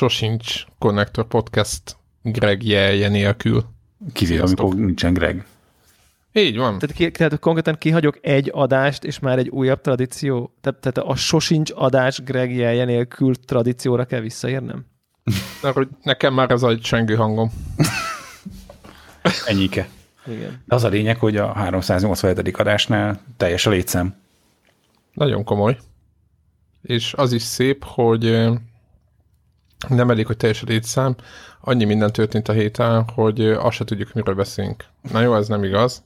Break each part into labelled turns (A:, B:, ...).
A: Sosincs Connector Podcast Greg jelje nélkül.
B: Kivéve, amikor nincsen Greg.
A: Így van.
C: Tehát, ki, tehát konkrétan kihagyok egy adást, és már egy újabb tradíció, tehát, tehát a sosincs adás Greg jelje nélkül tradícióra kell visszaérnem?
A: Mert hogy nekem már ez a csengő hangom.
B: Ennyike.
C: Igen.
B: De az a lényeg, hogy a 387. adásnál teljes a létszám.
A: Nagyon komoly. És az is szép, hogy nem elég, hogy teljes a létszám, annyi minden történt a héten, hogy azt se tudjuk, miről beszélünk. Na jó, ez nem igaz.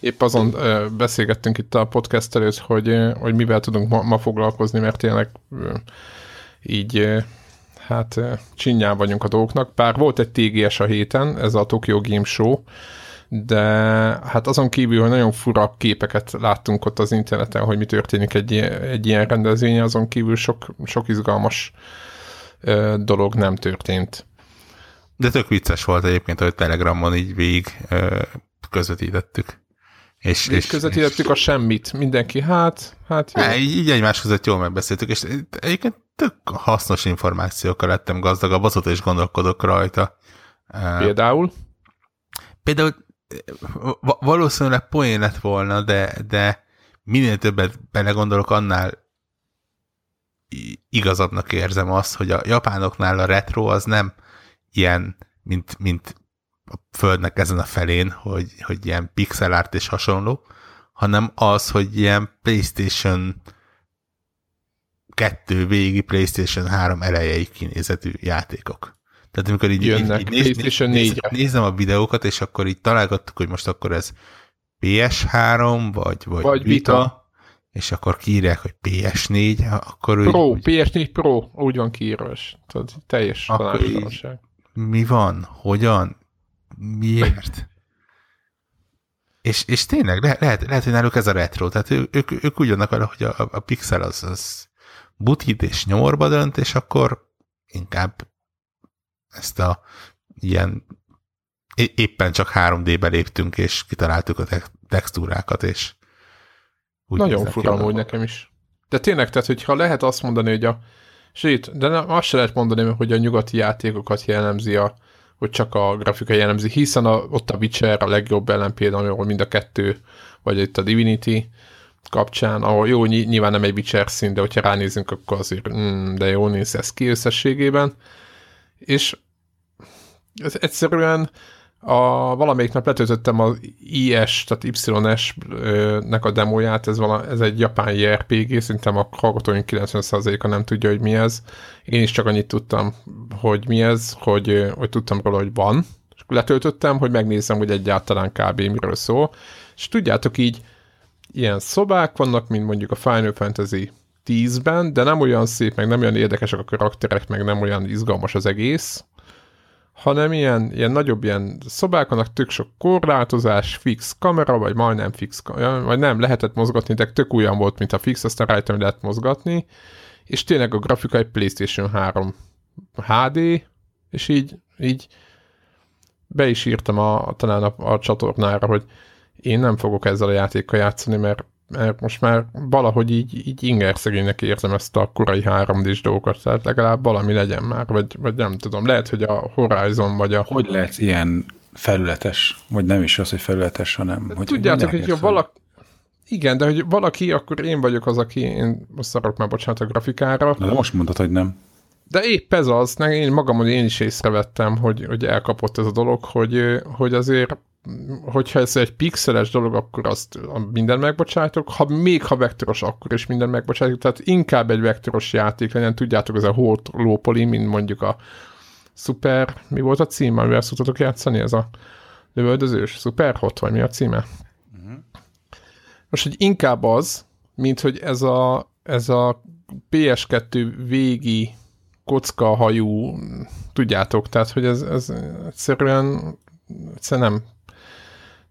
A: Épp azon beszélgettünk itt a podcast előtt, hogy, hogy mivel tudunk ma, ma foglalkozni, mert tényleg így hát csinyán vagyunk a dolgoknak. Bár volt egy TGS a héten, ez a Tokyo Game Show, de hát azon kívül, hogy nagyon fura képeket láttunk ott az interneten, hogy mi történik egy, egy ilyen rendezvény, azon kívül sok, sok izgalmas dolog nem történt.
D: De tök vicces volt egyébként, hogy Telegramon így végig közvetítettük.
A: És, és, és közvetítettük és... a semmit. Mindenki, hát, hát
D: jó. Ne, így, így egymás között jól megbeszéltük, és egyébként tök hasznos információkkal lettem gazdagabb, azóta is gondolkodok rajta.
A: Például?
D: Például valószínűleg poén lett volna, de, de minél többet belegondolok, annál igazabbnak érzem azt, hogy a japánoknál a retro az nem ilyen, mint, mint a földnek ezen a felén, hogy, hogy ilyen pixel art és hasonló, hanem az, hogy ilyen PlayStation 2 végi PlayStation 3 elejei kinézetű játékok. Tehát amikor így,
A: Jönnek, így, így néz, néz,
D: nézem a videókat, és akkor így találgattuk, hogy most akkor ez PS3, vagy, vagy,
A: vagy Vita, Vita
D: és akkor kiírják, hogy PS4, akkor
A: Pro, úgy, PS4 Pro, úgy van kiírva, tudod, teljes
D: tanácsadóság. Mi van? Hogyan? Miért? és, és tényleg le, lehet, lehet, hogy náluk ez a retro, tehát ő, ők, ők úgy vannak vele, hogy a, a pixel az, az butít és nyomorba dönt, és akkor inkább ezt a ilyen éppen csak 3D-be léptünk, és kitaláltuk a textúrákat, és
A: úgy Nagyon fura amúgy nekem is. De tényleg, tehát hogyha lehet azt mondani, hogy a Sőt, de nem, azt se lehet mondani, hogy a nyugati játékokat jellemzi a, hogy csak a grafika jellemzi, hiszen a, ott a Witcher a legjobb ellen például, mind a kettő, vagy itt a Divinity kapcsán, ahol jó, nyilván nem egy Witcher szín, de hogyha ránézünk, akkor azért, mm, de jó néz ez ki összességében. És ez egyszerűen a, valamelyik nap letöltöttem az IS, tehát YS-nek a demóját, ez, vala, ez egy japán JRPG, szerintem a hallgatóink 90%-a nem tudja, hogy mi ez. Én is csak annyit tudtam, hogy mi ez, hogy, hogy tudtam róla, hogy van. És letöltöttem, hogy megnézem, hogy egyáltalán kb. miről szól. És tudjátok így, ilyen szobák vannak, mint mondjuk a Final Fantasy 10-ben, de nem olyan szép, meg nem olyan érdekesek a karakterek, meg nem olyan izgalmas az egész, hanem ilyen, ilyen nagyobb ilyen szobák vannak, tök sok korlátozás, fix kamera, vagy majdnem fix vagy nem, lehetett mozgatni, de tök olyan volt, mint a fix, aztán rájöttem, hogy lehet mozgatni, és tényleg a grafika egy PlayStation 3 HD, és így, így be is írtam a, talán a, a csatornára, hogy én nem fogok ezzel a játékkal játszani, mert mert most már valahogy így, így inger szegénynek érzem ezt a korai 3 d dolgokat, tehát legalább valami legyen már, vagy, vagy nem tudom, lehet, hogy a Horizon vagy a...
B: Hogy lehet ilyen felületes, vagy nem is az, hogy felületes, hanem...
A: Hogy Tudjátok, hogy ha valaki, igen, de hogy valaki, akkor én vagyok az, aki, én most szarok már, bocsánat, a grafikára.
B: De most mondtad, hogy nem.
A: De épp ez az, én magamon én is észrevettem, hogy, hogy elkapott ez a dolog, hogy, hogy azért hogyha ez egy pixeles dolog, akkor azt minden megbocsájtok, ha még ha vektoros, akkor is minden megbocsájtok, tehát inkább egy vektoros játék legyen, tudjátok, ez a Hort Lópoli, mint mondjuk a Super, mi volt a cím, amivel szoktatok játszani, ez a Lövöldözős, Super Hot, vagy mi a címe? Uh-huh. Most, hogy inkább az, mint hogy ez a, ez a PS2 végi kockahajú, tudjátok, tehát, hogy ez, ez egyszerűen, egyszerűen nem,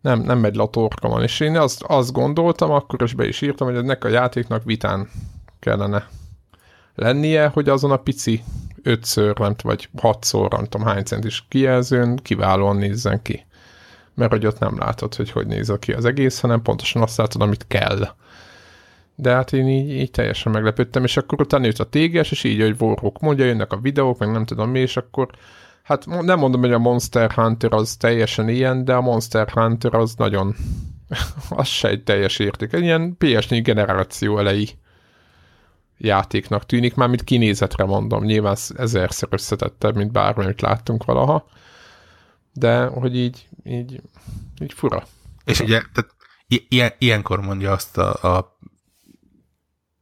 A: nem, nem megy le a torkamon. És én azt, azt gondoltam, akkor is be is írtam, hogy ennek a játéknak vitán kellene lennie, hogy azon a pici ötször, nem vagy hatszor, nem tudom hány centis kijelzőn kiválóan nézzen ki. Mert hogy ott nem látod, hogy hogy néz ki az egész, hanem pontosan azt látod, amit kell. De hát én így, így teljesen meglepődtem, és akkor utána jött a téges, és így, hogy Warhawk mondja, jönnek a videók, meg nem tudom mi, és akkor hát nem mondom, hogy a Monster Hunter az teljesen ilyen, de a Monster Hunter az nagyon, az se egy teljes érték. Egy ilyen PS4 generáció elejé játéknak tűnik, már mint kinézetre mondom, nyilván ezerszer összetettebb, mint bármi, amit láttunk valaha, de hogy így, így, így fura.
D: És ugye, tehát ilyen, ilyenkor mondja azt a, a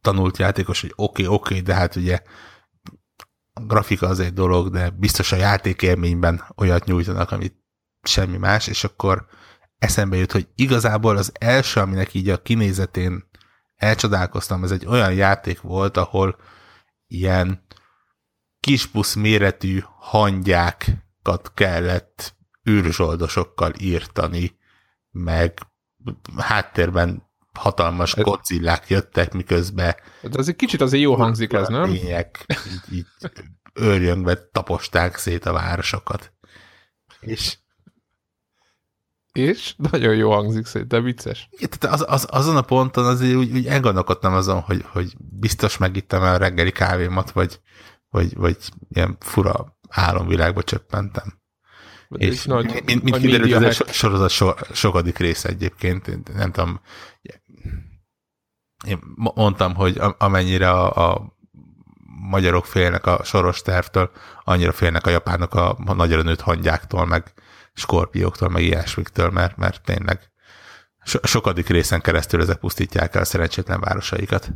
D: tanult játékos, hogy oké, okay, oké, okay, de hát ugye grafika az egy dolog, de biztos a játékélményben olyat nyújtanak, amit semmi más, és akkor eszembe jut, hogy igazából az első, aminek így a kinézetén elcsodálkoztam, ez egy olyan játék volt, ahol ilyen kispusz méretű hangyákat kellett űrzsoldosokkal írtani, meg háttérben hatalmas kocillák jöttek, miközben
A: de ez egy kicsit azért jó hangzik ez, nem?
D: Lények, így, így őrjöngve taposták szét a városokat. És
A: és nagyon jó hangzik szerintem, vicces.
D: Igen, tehát az, az, azon a ponton azért úgy, úgy elgondolkodtam azon, hogy, hogy biztos megittem el a reggeli kávémat, vagy, vagy, vagy ilyen fura álomvilágba csöppentem. De és nagy, mint, mint kiderült, ez egy sorozat so, sokadik része egyébként, nem tudom, én mondtam, hogy amennyire a, a magyarok félnek a soros tervtől, annyira félnek a japánok a, nagyra nőtt hangyáktól, meg skorpióktól, meg ilyesmiktől, mert, mert tényleg so, sokadik részen keresztül ezek pusztítják el a szerencsétlen városaikat.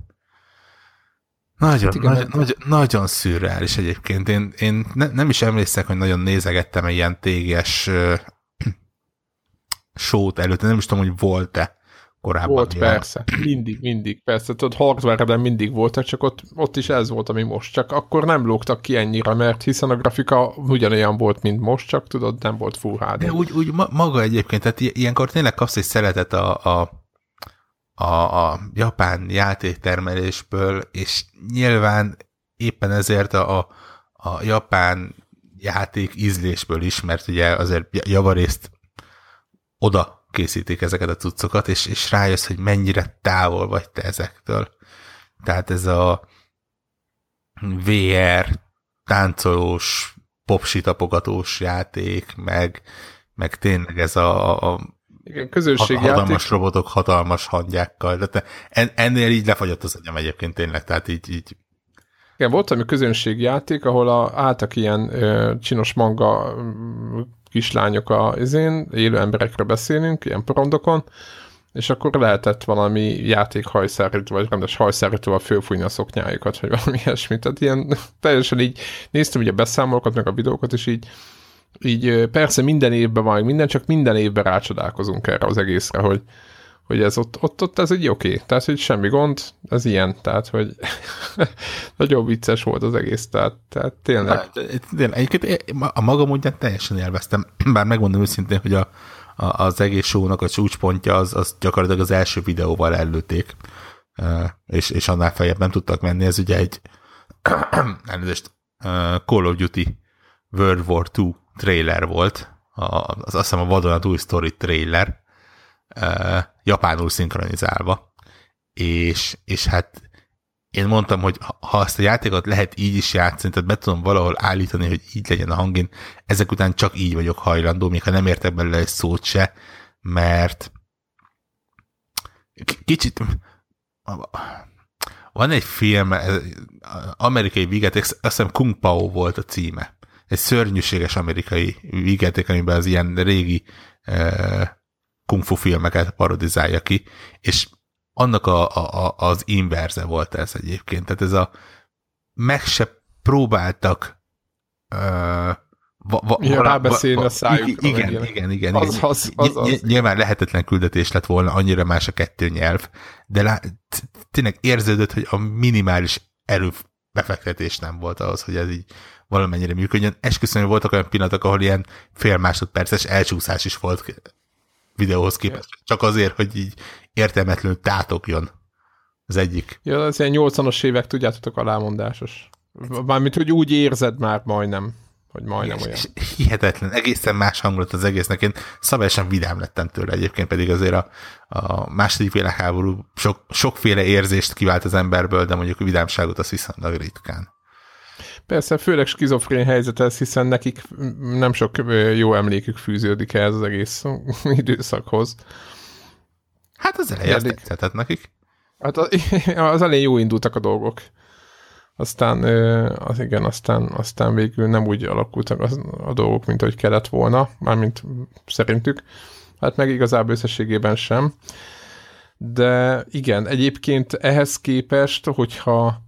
D: Nagyon, hát igen, nagyon, nagyon, nagyon szürreális egyébként. Én, én ne, nem is emlékszek, hogy nagyon nézegettem ilyen téges sót előtte, nem is tudom, hogy volt-e korábban.
A: Volt, ilyen. persze. Mindig, mindig. Persze, tudod, hardware mindig voltak, csak ott, ott is ez volt, ami most. Csak akkor nem lógtak ki ennyire, mert hiszen a grafika ugyanolyan volt, mint most, csak tudod, nem volt Full HD.
D: De úgy, úgy maga egyébként, tehát ilyenkor tényleg kapsz egy szeretet a, a, a, a japán játéktermelésből, és nyilván éppen ezért a, a, a japán játék ízlésből is, mert ugye azért javarészt oda készítik ezeket a cuccokat, és, és rájössz, hogy mennyire távol vagy te ezektől. Tehát ez a VR, táncolós, popsitapogatós játék, meg, meg tényleg ez a, a
A: igen, közönségjáték.
D: Hatalmas robotok, hatalmas hangyákkal. De te, en, ennél így lefagyott az agyam egyébként tényleg, tehát így, így
A: igen, volt ami közönségjáték, ahol a, álltak ilyen ö, csinos manga kislányok a izén, élő emberekről beszélünk, ilyen porondokon, és akkor lehetett valami játékhajszárító, vagy rendes hajszárítóval fölfújni a szoknyájukat, vagy valami ilyesmit. Tehát ilyen teljesen így néztem ugye a beszámolókat, meg a videókat, és így, így persze minden évben van, minden, csak minden évben rácsodálkozunk erre az egészre, hogy, hogy ez ott, ott, ott ez egy oké, okay. tehát hogy semmi gond, ez ilyen, tehát hogy nagyon vicces volt az egész, tehát, tehát tényleg. Hát,
D: tényleg, egyébként a magam ugyan teljesen élveztem, bár megmondom őszintén, hogy a, a, az egész show-nak a csúcspontja az, az gyakorlatilag az első videóval előtték, és, és annál feljebb nem tudtak menni, ez ugye egy elnézést, Call of Duty World War II trailer volt, a, az azt hiszem a vadonatúj story trailer, japánul szinkronizálva, és, és hát én mondtam, hogy ha azt a játékot lehet így is játszani, tehát be tudom valahol állítani, hogy így legyen a hangin, ezek után csak így vagyok hajlandó, még ha nem értek belőle egy szót se, mert kicsit van egy film, amerikai vigeték, azt hiszem Kung Pao volt a címe. Egy szörnyűséges amerikai vigeték, amiben az ilyen régi kungfu filmeket parodizálja ki, és annak a, a, az inverze volt ez egyébként. Tehát ez a meg se próbáltak ö,
A: va, va, ja, rábeszélni a szájukra.
D: Igen, igen, igen, igen.
A: Az. Az, az, az,
D: Nyilván lehetetlen küldetés lett volna, annyira más a kettő nyelv, de lá, tényleg érződött, hogy a minimális erőbefektetés nem volt ahhoz, hogy ez így valamennyire működjön. Esküszöm, voltak olyan pillanatok, ahol ilyen fél másodperces elcsúszás is volt videóhoz képest. Csak azért, hogy így értelmetlenül tátokjon az egyik.
A: Ja, az ilyen 80-as évek, tudjátok, alámondásos. Mármint, hogy úgy érzed már majdnem, hogy majdnem és, olyan.
D: És hihetetlen, egészen más hangulat az egésznek. Én szabályosan vidám lettem tőle, egyébként pedig azért a, a második világháború sok, sokféle érzést kivált az emberből, de mondjuk a vidámságot az viszonylag ritkán.
A: Persze, főleg skizofrén helyzet ez, hiszen nekik nem sok jó emlékük fűződik ez az egész időszakhoz.
D: Hát az elején Eddig... tetszett nekik.
A: Hát az elején jó indultak a dolgok. Aztán, az igen, aztán, aztán végül nem úgy alakultak a, a dolgok, mint ahogy kellett volna, mármint szerintük. Hát meg igazából összességében sem. De igen, egyébként ehhez képest, hogyha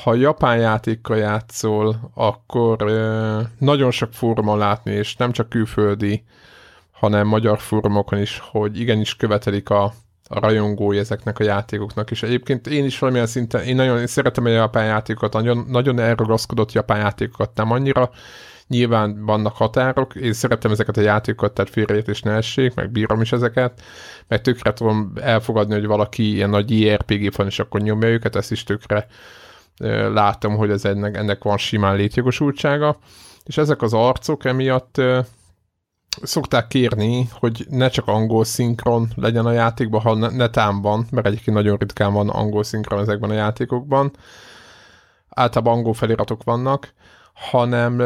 A: ha japán játékkal játszol, akkor nagyon sok fórumon látni, és nem csak külföldi, hanem magyar fórumokon is, hogy igenis követelik a, a rajongói ezeknek a játékoknak, és egyébként én is valamilyen szinten, én nagyon én szeretem a japán játékokat, nagyon, nagyon elragaszkodott japán játékokat, nem annyira, nyilván vannak határok, én szeretem ezeket a játékokat, tehát félreértés ne essék, meg bírom is ezeket, meg tökre tudom elfogadni, hogy valaki ilyen nagy JRPG van, és akkor nyomja őket, ezt is tökre látom, hogy ez ennek, ennek van simán létjogosultsága, és ezek az arcok emiatt szokták kérni, hogy ne csak angol szinkron legyen a játékban, ha netán van, mert egyébként nagyon ritkán van angol szinkron ezekben a játékokban, általában angol feliratok vannak, hanem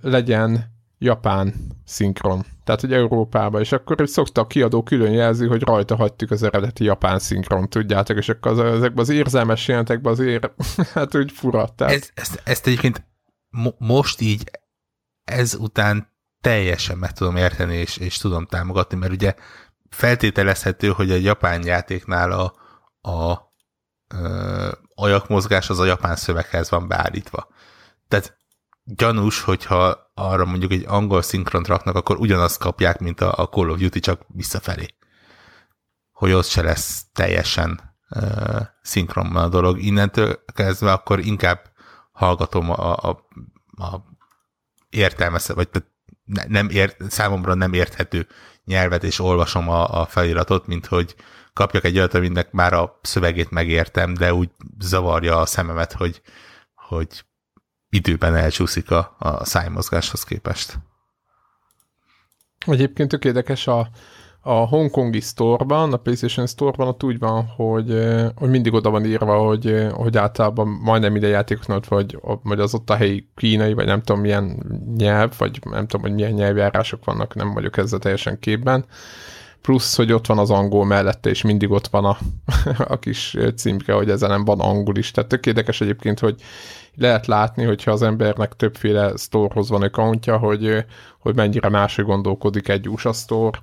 A: legyen japán szinkron. Tehát, hogy Európában, és akkor egy szokta a kiadó külön jelzi, hogy rajta hagytuk az eredeti japán szinkron, tudjátok, és akkor az, ezekben az érzelmes jelentekben azért, hát úgy fura. Tehát...
D: Ez, ezt, ezt egyébként mo- most így ezután teljesen meg tudom érteni, és, és tudom támogatni, mert ugye feltételezhető, hogy a japán játéknál a, a ö, ajakmozgás az a japán szöveghez van beállítva. Tehát gyanús, hogyha arra mondjuk egy angol szinkront raknak, akkor ugyanazt kapják, mint a, a Call of Duty, csak visszafelé. Hogy ott se lesz teljesen uh, szinkronban a dolog. Innentől kezdve akkor inkább hallgatom a, a, a értelmes, vagy ne, nem ért, számomra nem érthető nyelvet, és olvasom a, a feliratot, mint hogy kapjak egy olyat, aminek már a szövegét megértem, de úgy zavarja a szememet, hogy, hogy időben elcsúszik a, a szájmozgáshoz képest.
A: Egyébként tök érdekes a, a Hongkongi store-ban, a PlayStation Store-ban ott úgy van, hogy, hogy mindig oda van írva, hogy, hogy általában majdnem ide játékoknak, vagy, vagy az ott a helyi kínai, vagy nem tudom milyen nyelv, vagy nem tudom, hogy milyen nyelvjárások vannak, nem vagyok ezzel teljesen képben. Plusz, hogy ott van az angol mellette, és mindig ott van a, a kis címke, hogy ezen nem van angol is. Tehát tök érdekes egyébként, hogy lehet látni, hogyha az embernek többféle storehoz van accountja, hogy, hogy mennyire máshogy gondolkodik egy USA store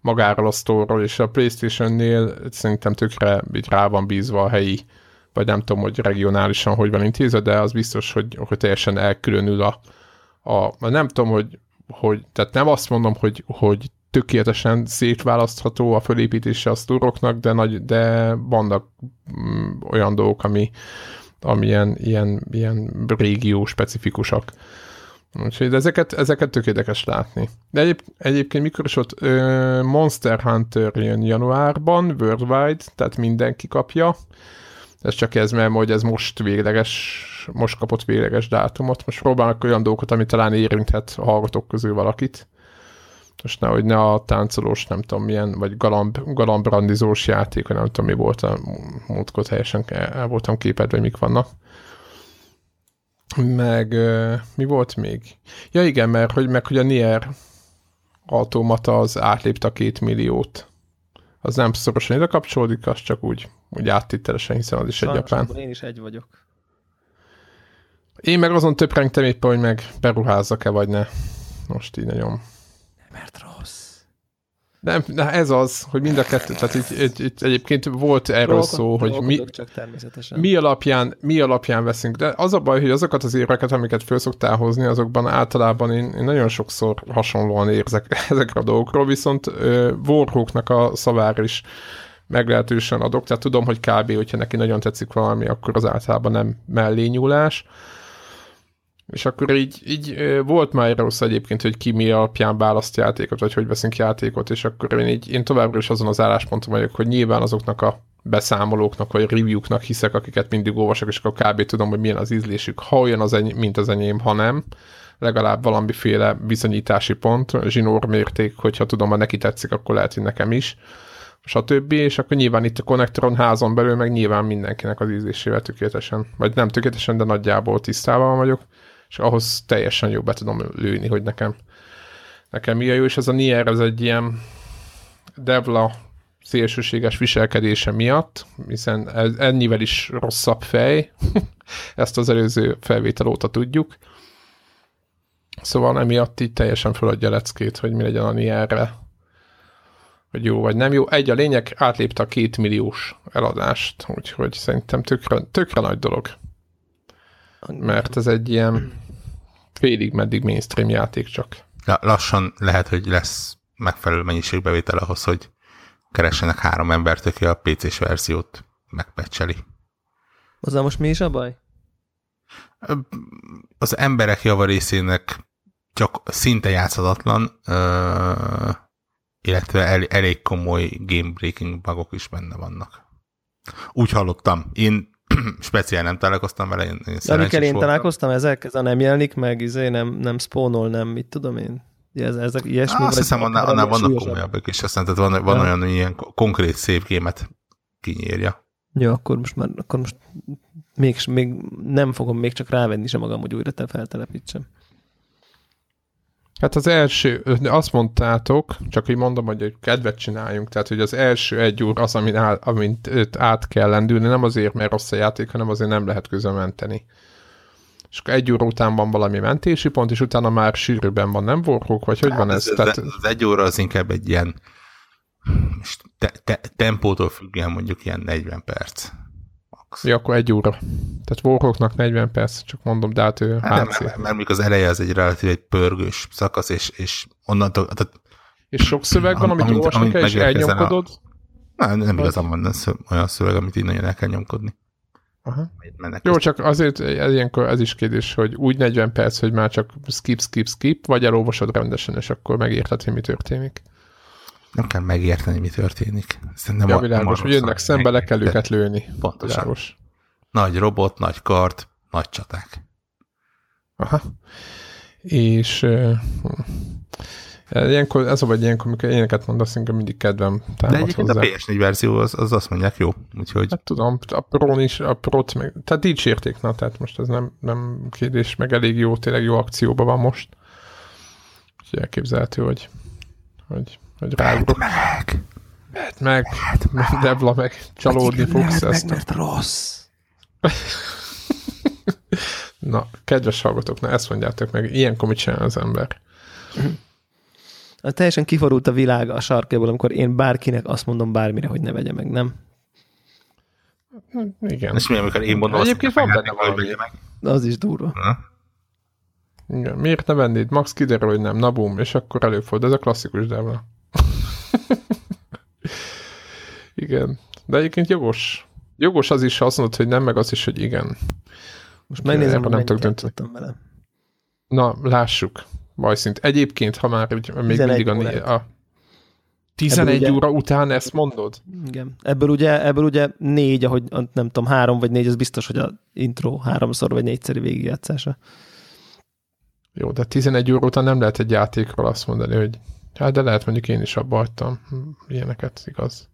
A: magáról a store és a Playstation-nél szerintem tökre így rá van bízva a helyi, vagy nem tudom, hogy regionálisan hogy van intézve, de az biztos, hogy, hogy teljesen elkülönül a, a, nem tudom, hogy, hogy tehát nem azt mondom, hogy, hogy tökéletesen szétválasztható a fölépítése a sztúroknak, de, nagy, de vannak mm, olyan dolgok, ami, amilyen ilyen, ilyen régió specifikusak. Úgyhogy ezeket, ezeket tök érdekes látni. De egyéb, egyébként mikor is ott ö, Monster Hunter jön januárban, worldwide, tehát mindenki kapja. Ez csak ez, mert hogy ez most végleges, most kapott végleges dátumot. Most próbálnak olyan dolgokat, ami talán érinthet a hallgatók közül valakit. Most nehogy ne a táncolós, nem tudom milyen, vagy galamb, galambrandizós játék, vagy nem tudom mi volt a múltkor teljesen el voltam képed, vagy mik vannak. Meg mi volt még? Ja igen, mert hogy, meg hogy a Nier automata az átlépte a két milliót. Az nem szorosan ide kapcsolódik, az csak úgy, úgy áttittelesen, hiszen az is Sajnos egy japán.
C: én is egy vagyok.
A: Én meg azon töprengtem éppen, hogy meg beruházzak-e, vagy ne. Most így nagyon
C: mert rossz.
A: Nem, na ez az, hogy mind a kettő, tehát itt, itt, itt egyébként volt erről Dolgok, szó, hogy mi,
C: csak természetesen.
A: mi, alapján, mi alapján veszünk, de az a baj, hogy azokat az érveket, amiket föl szoktál hozni, azokban általában én, én nagyon sokszor hasonlóan érzek ezekre a dolgokról, viszont Warhawknak a szavára is meglehetősen adok, tehát tudom, hogy kb. hogyha neki nagyon tetszik valami, akkor az általában nem mellényúlás, és akkor így, így volt már rossz egyébként, hogy ki mi alapján választ játékot, vagy hogy veszünk játékot, és akkor én, így, én továbbra is azon az állásponton vagyok, hogy nyilván azoknak a beszámolóknak, vagy reviewknak hiszek, akiket mindig olvasok, és akkor kb. tudom, hogy milyen az ízlésük, ha olyan az eny- mint az enyém, ha nem, legalább valamiféle bizonyítási pont, zsinór mérték, hogyha tudom, ha neki tetszik, akkor lehet, hogy nekem is, stb. És akkor nyilván itt a konnektoron házon belül, meg nyilván mindenkinek az ízlésével tökéletesen, vagy nem tökéletesen, de nagyjából tisztában vagyok és ahhoz teljesen jó be tudom lőni, hogy nekem, nekem mi a jó, és ez a Nier, ez egy ilyen Devla szélsőséges viselkedése miatt, hiszen ez ennyivel is rosszabb fej, ezt az előző felvétel óta tudjuk. Szóval emiatt így teljesen feladja leckét, hogy mi legyen a Nierre, hogy jó vagy nem jó. Egy a lényeg, átlépte a két milliós eladást, úgyhogy szerintem tökre, tökre nagy dolog mert ez egy ilyen félig meddig mainstream játék csak.
D: Lassan lehet, hogy lesz megfelelő mennyiségbevétel ahhoz, hogy keressenek három embert, aki a PC-s verziót megpecseli.
C: Azzal most mi is a baj?
D: Az emberek javarészének csak szinte játszhatatlan, illetve el, elég komoly game breaking bugok is benne vannak. Úgy hallottam. Én speciál nem találkoztam vele, én, én
C: amikkel én voltam. találkoztam, ezek, ez a nem jelenik meg, izé nem, nem spawnol, nem, mit tudom én. Ez, ezek ilyesmi.
D: Azt hiszem, annál, annál vannak komolyabbak is, aztán tehát van, van ja. olyan ilyen konkrét szépgémet kinyírja.
C: Ja, akkor most már, akkor most még, még nem fogom még csak rávenni sem magam, hogy újra te feltelepítsem.
A: Hát az első, azt mondtátok, csak így mondom, hogy kedvet csináljunk, tehát hogy az első egy úr az, amin, áll, amint őt át kell lendülni, nem azért, mert rossz a játék, hanem azért nem lehet közben menteni. És akkor egy óra után van valami mentési pont, és utána már sűrűben van, nem vorkok, vagy hogy hát van ez?
D: ez
A: tehát...
D: Az egy óra az inkább egy ilyen te, te, tempótól függően mondjuk ilyen 40 perc
A: max. Ja, akkor egy óra. Tehát Warhawknak 40 perc, csak mondom, de hát ő
D: hát nem, mert, mert, az eleje az egy relatív egy pörgős szakasz, és, és onnantól... Tehát,
A: és sok szöveg van, amit, amit olvasni kell, és elnyomkodod?
D: A... Nem, nem igazán van olyan szöveg, amit így nagyon el kell nyomkodni.
A: Aha. Jó, csak azért ez, ilyenkor ez is kérdés, hogy úgy 40 perc, hogy már csak skip, skip, skip, vagy elolvasod rendesen, és akkor megérted, hogy mi történik
D: nem kell megérteni, mi történik.
A: Szerintem ja, világos, hogy jönnek szembe, le kell őket lőni.
D: Pontosan. Világos. Nagy robot, nagy kart, nagy csaták.
A: Aha. És uh, ilyenkor, ez a vagy ilyenkor, amikor éneket mondasz, inkább mindig kedvem
D: támad De egyébként hozzá. a PS4 verzió az, az azt mondják jó, úgyhogy...
A: Hát tudom, a pro is, a pro meg, tehát dicsérték, na, tehát most ez nem, nem kérdés, meg elég jó, tényleg jó akcióban van most. Úgyhogy elképzelhető, hogy, hogy hogy ráugrok.
D: meg!
A: Vedd meg! meg. Debla meg csalódni fogsz
C: ezt. Meg, mert rossz.
A: Na, kedves hallgatók, na ezt mondjátok meg, ilyenkor mit csinál az ember?
C: Hát teljesen kiforult a világ a sarkéból, amikor én bárkinek azt mondom bármire, hogy ne vegye meg, nem?
A: Igen.
D: És mi, amikor én mondom,
A: Egyébként van benne valami.
C: Meg. Az is durva. Ha?
A: Igen. Miért ne vennéd? Max kiderül, hogy nem. Na bum, és akkor előfordul. Ez a klasszikus Devla. igen. De egyébként jogos. Jogos az is, ha azt mondod, hogy nem, meg az is, hogy igen.
C: Most megnézem, hogy nem tudok dönteni. vele.
A: Na, lássuk. Bajszint. Egyébként, ha már még mindig a, a 11 ugye, óra után ezt mondod?
C: Igen. Ebből ugye, ebből ugye négy, ahogy nem tudom, három vagy négy, az biztos, hogy a intro háromszor vagy négyszeri végigjátszása.
A: Jó, de 11 óra után nem lehet egy játékról azt mondani, hogy Hát de lehet mondjuk én is abba hagytam ilyeneket, igaz.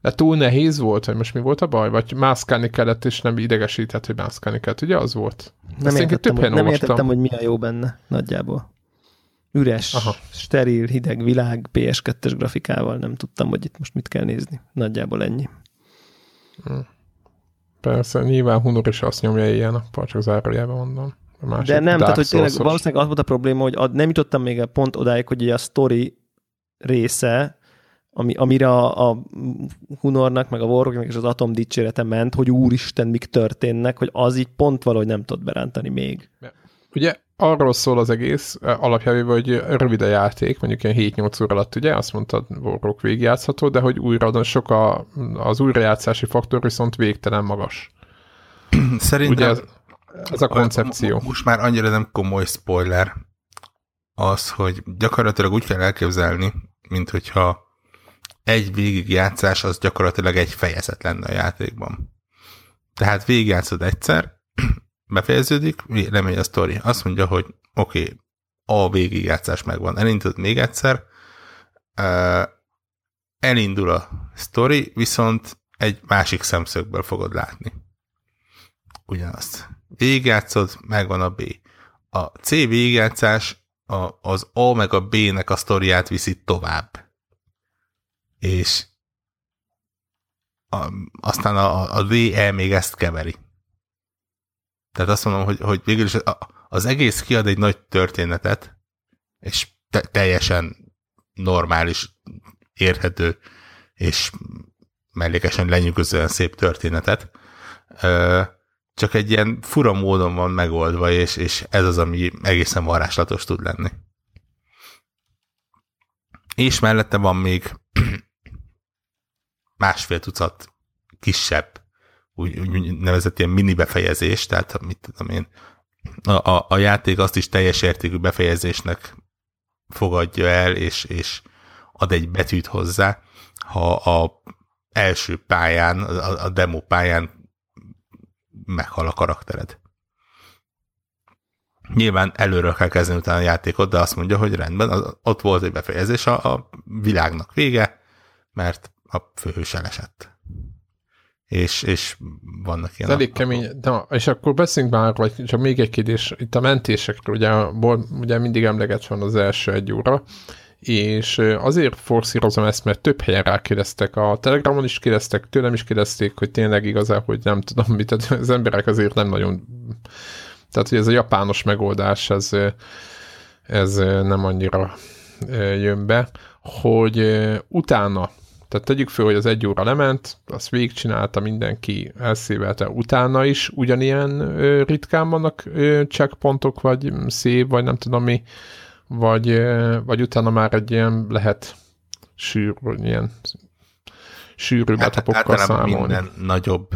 A: De túl nehéz volt, hogy most mi volt a baj? Vagy mászkálni kellett, és nem idegesített, hogy mászkálni kellett. Ugye az volt?
C: Nem, értettem, hogy, nem értettem, hogy mi a jó benne nagyjából. Üres, Aha. steril, hideg világ, PS2-es grafikával. Nem tudtam, hogy itt most mit kell nézni. Nagyjából ennyi.
A: Hm. Persze, nyilván Hunor is azt nyomja ilyen, csak zárójában mondom.
C: De nem, tehát hogy tényleg valószínűleg az volt a probléma, hogy ad, nem jutottam még pont odáig, hogy a story része, ami, amire a, a Hunornak, meg a Warrocknak és az Atom dicsérete ment, hogy úristen, mik történnek, hogy az így pont valahogy nem tud berántani még.
A: Ugye arról szól az egész alapjában, hogy rövid a játék, mondjuk ilyen 7-8 óra alatt, ugye, azt mondtad, Warrock végigjátszható, de hogy újra sok a, az újrajátszási faktor viszont végtelen magas.
D: Szerintem ugye ez
A: a koncepció.
D: Most már annyira nem komoly spoiler az, hogy gyakorlatilag úgy kell elképzelni, mint hogyha egy végigjátszás az gyakorlatilag egy fejezet lenne a játékban. Tehát végigjátszod egyszer, befejeződik, lemegy a sztori. Azt mondja, hogy oké, okay, a végigjátszás megvan. Elindult még egyszer, elindul a sztori, viszont egy másik szemszögből fogod látni. Ugyanazt. Végigjátszod, megvan a B. A C végigjátszás a, az A meg a B-nek a sztoriát viszi tovább. És a, aztán a, a D, E még ezt keveri. Tehát azt mondom, hogy, hogy végül is az egész kiad egy nagy történetet, és te, teljesen normális, érhető, és mellékesen lenyűgözően szép történetet. Csak egy ilyen fura módon van megoldva, és, és ez az, ami egészen varázslatos tud lenni. És mellette van még másfél tucat kisebb úgy, úgy nevezett ilyen mini befejezés, tehát mit tudom én, a, a, a játék azt is teljes értékű befejezésnek fogadja el, és, és ad egy betűt hozzá, ha a első pályán, a, a demo pályán meghal a karaktered. Nyilván előről kell kezdeni utána a játékot, de azt mondja, hogy rendben, az, ott volt egy befejezés, a, a világnak vége, mert a főhős elesett és, és vannak ilyen...
A: Ez elég kemény, de, és akkor beszéljünk már, vagy csak még egy kérdés, itt a mentésekről, ugye, ugye mindig emleget van az első egy óra, és azért forszírozom ezt, mert több helyen rákérdeztek, a Telegramon is kérdeztek, tőlem is kérdezték, hogy tényleg igazán, hogy nem tudom mit, tehát az emberek azért nem nagyon, tehát hogy ez a japános megoldás, ez, ez nem annyira jön be, hogy utána tehát tegyük föl, hogy az egy óra lement, azt végigcsinálta mindenki, elszívelte utána is, ugyanilyen ritkán vannak checkpontok, vagy szép, vagy nem tudom mi, vagy, vagy utána már egy ilyen lehet sűr, ilyen sűrű hát, betapokkal számolni. minden
D: nagyobb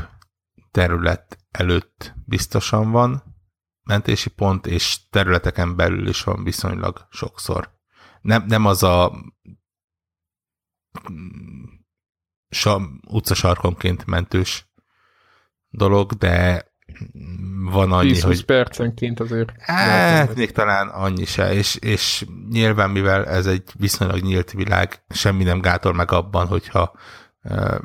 D: terület előtt biztosan van mentési pont, és területeken belül is van viszonylag sokszor. Nem, nem az a sa, utcasarkonként mentős dolog, de van annyi, 10 hogy...
A: percenként azért.
D: Hát, még talán annyi se, és, és nyilván, mivel ez egy viszonylag nyílt világ, semmi nem gátol meg abban, hogyha uh,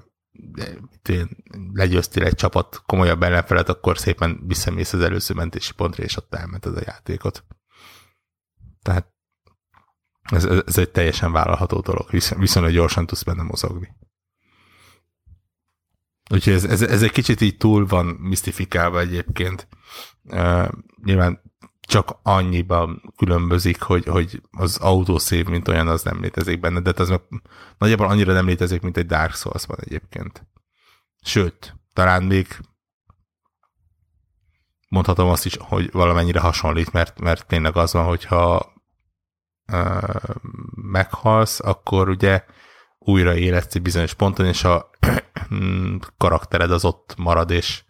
D: legyőztél egy csapat komolyabb ellenfelet, akkor szépen visszamész az előző mentési pontra, és ott elmented a játékot. Tehát ez, ez egy teljesen vállalható dolog, viszonylag gyorsan tudsz benne mozogni. Úgyhogy ez, ez, ez egy kicsit így túl van misztifikálva egyébként. Nyilván csak annyiban különbözik, hogy, hogy az autószév, mint olyan, az nem létezik benne, de az nagyjából annyira nem létezik, mint egy Dark souls van egyébként. Sőt, talán még mondhatom azt is, hogy valamennyire hasonlít, mert, mert tényleg az van, hogyha meghalsz, akkor ugye újra életsz egy bizonyos ponton, és a karaktered az ott marad, és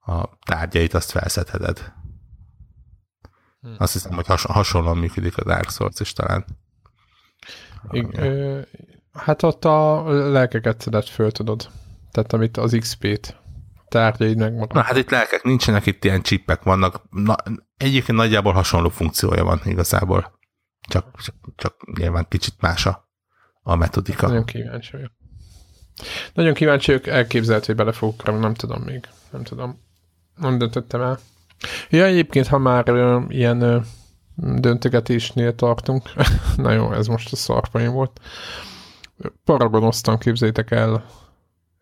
D: a tárgyait azt felszedheted. Hmm. Azt hiszem, hogy has, hasonlóan működik a Dark Souls is talán.
A: I, ö, hát ott a lelkeket szedett föl, tudod. Tehát amit az XP-t tárgyaid megmarad.
D: Na hát itt lelkek nincsenek, itt ilyen csippek vannak. Na, egyébként nagyjából hasonló funkciója van igazából. Csak, csak, csak nyilván kicsit más a, a metodika.
A: Nagyon kíváncsi vagyok. Nagyon kíváncsi vagyok, elképzelhető, hogy bele fogok nem tudom még. Nem tudom. Nem döntöttem el. Ja, egyébként, ha már ö, ilyen ö, döntögetésnél tartunk, na jó, ez most a szarpaim volt. Paragonoztam, képzétek el,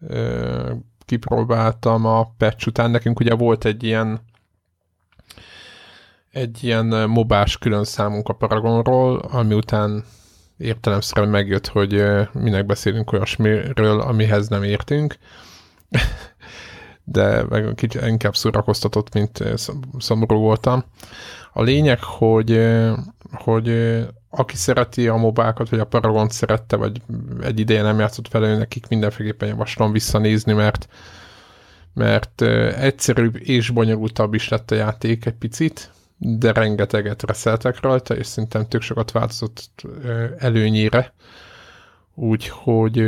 A: ö, kipróbáltam a patch után. Nekünk ugye volt egy ilyen egy ilyen mobás külön számunk a Paragonról, ami után értelemszerűen megjött, hogy minek beszélünk olyasmiről, amihez nem értünk. De meg kicsit inkább szórakoztatott, mint szomorú voltam. A lényeg, hogy, hogy aki szereti a mobákat, vagy a Paragon szerette, vagy egy ideje nem játszott vele, nekik mindenféleképpen javaslom visszanézni, mert mert egyszerűbb és bonyolultabb is lett a játék egy picit, de rengeteget reszeltek rajta, és szerintem tök sokat változott előnyére. Úgyhogy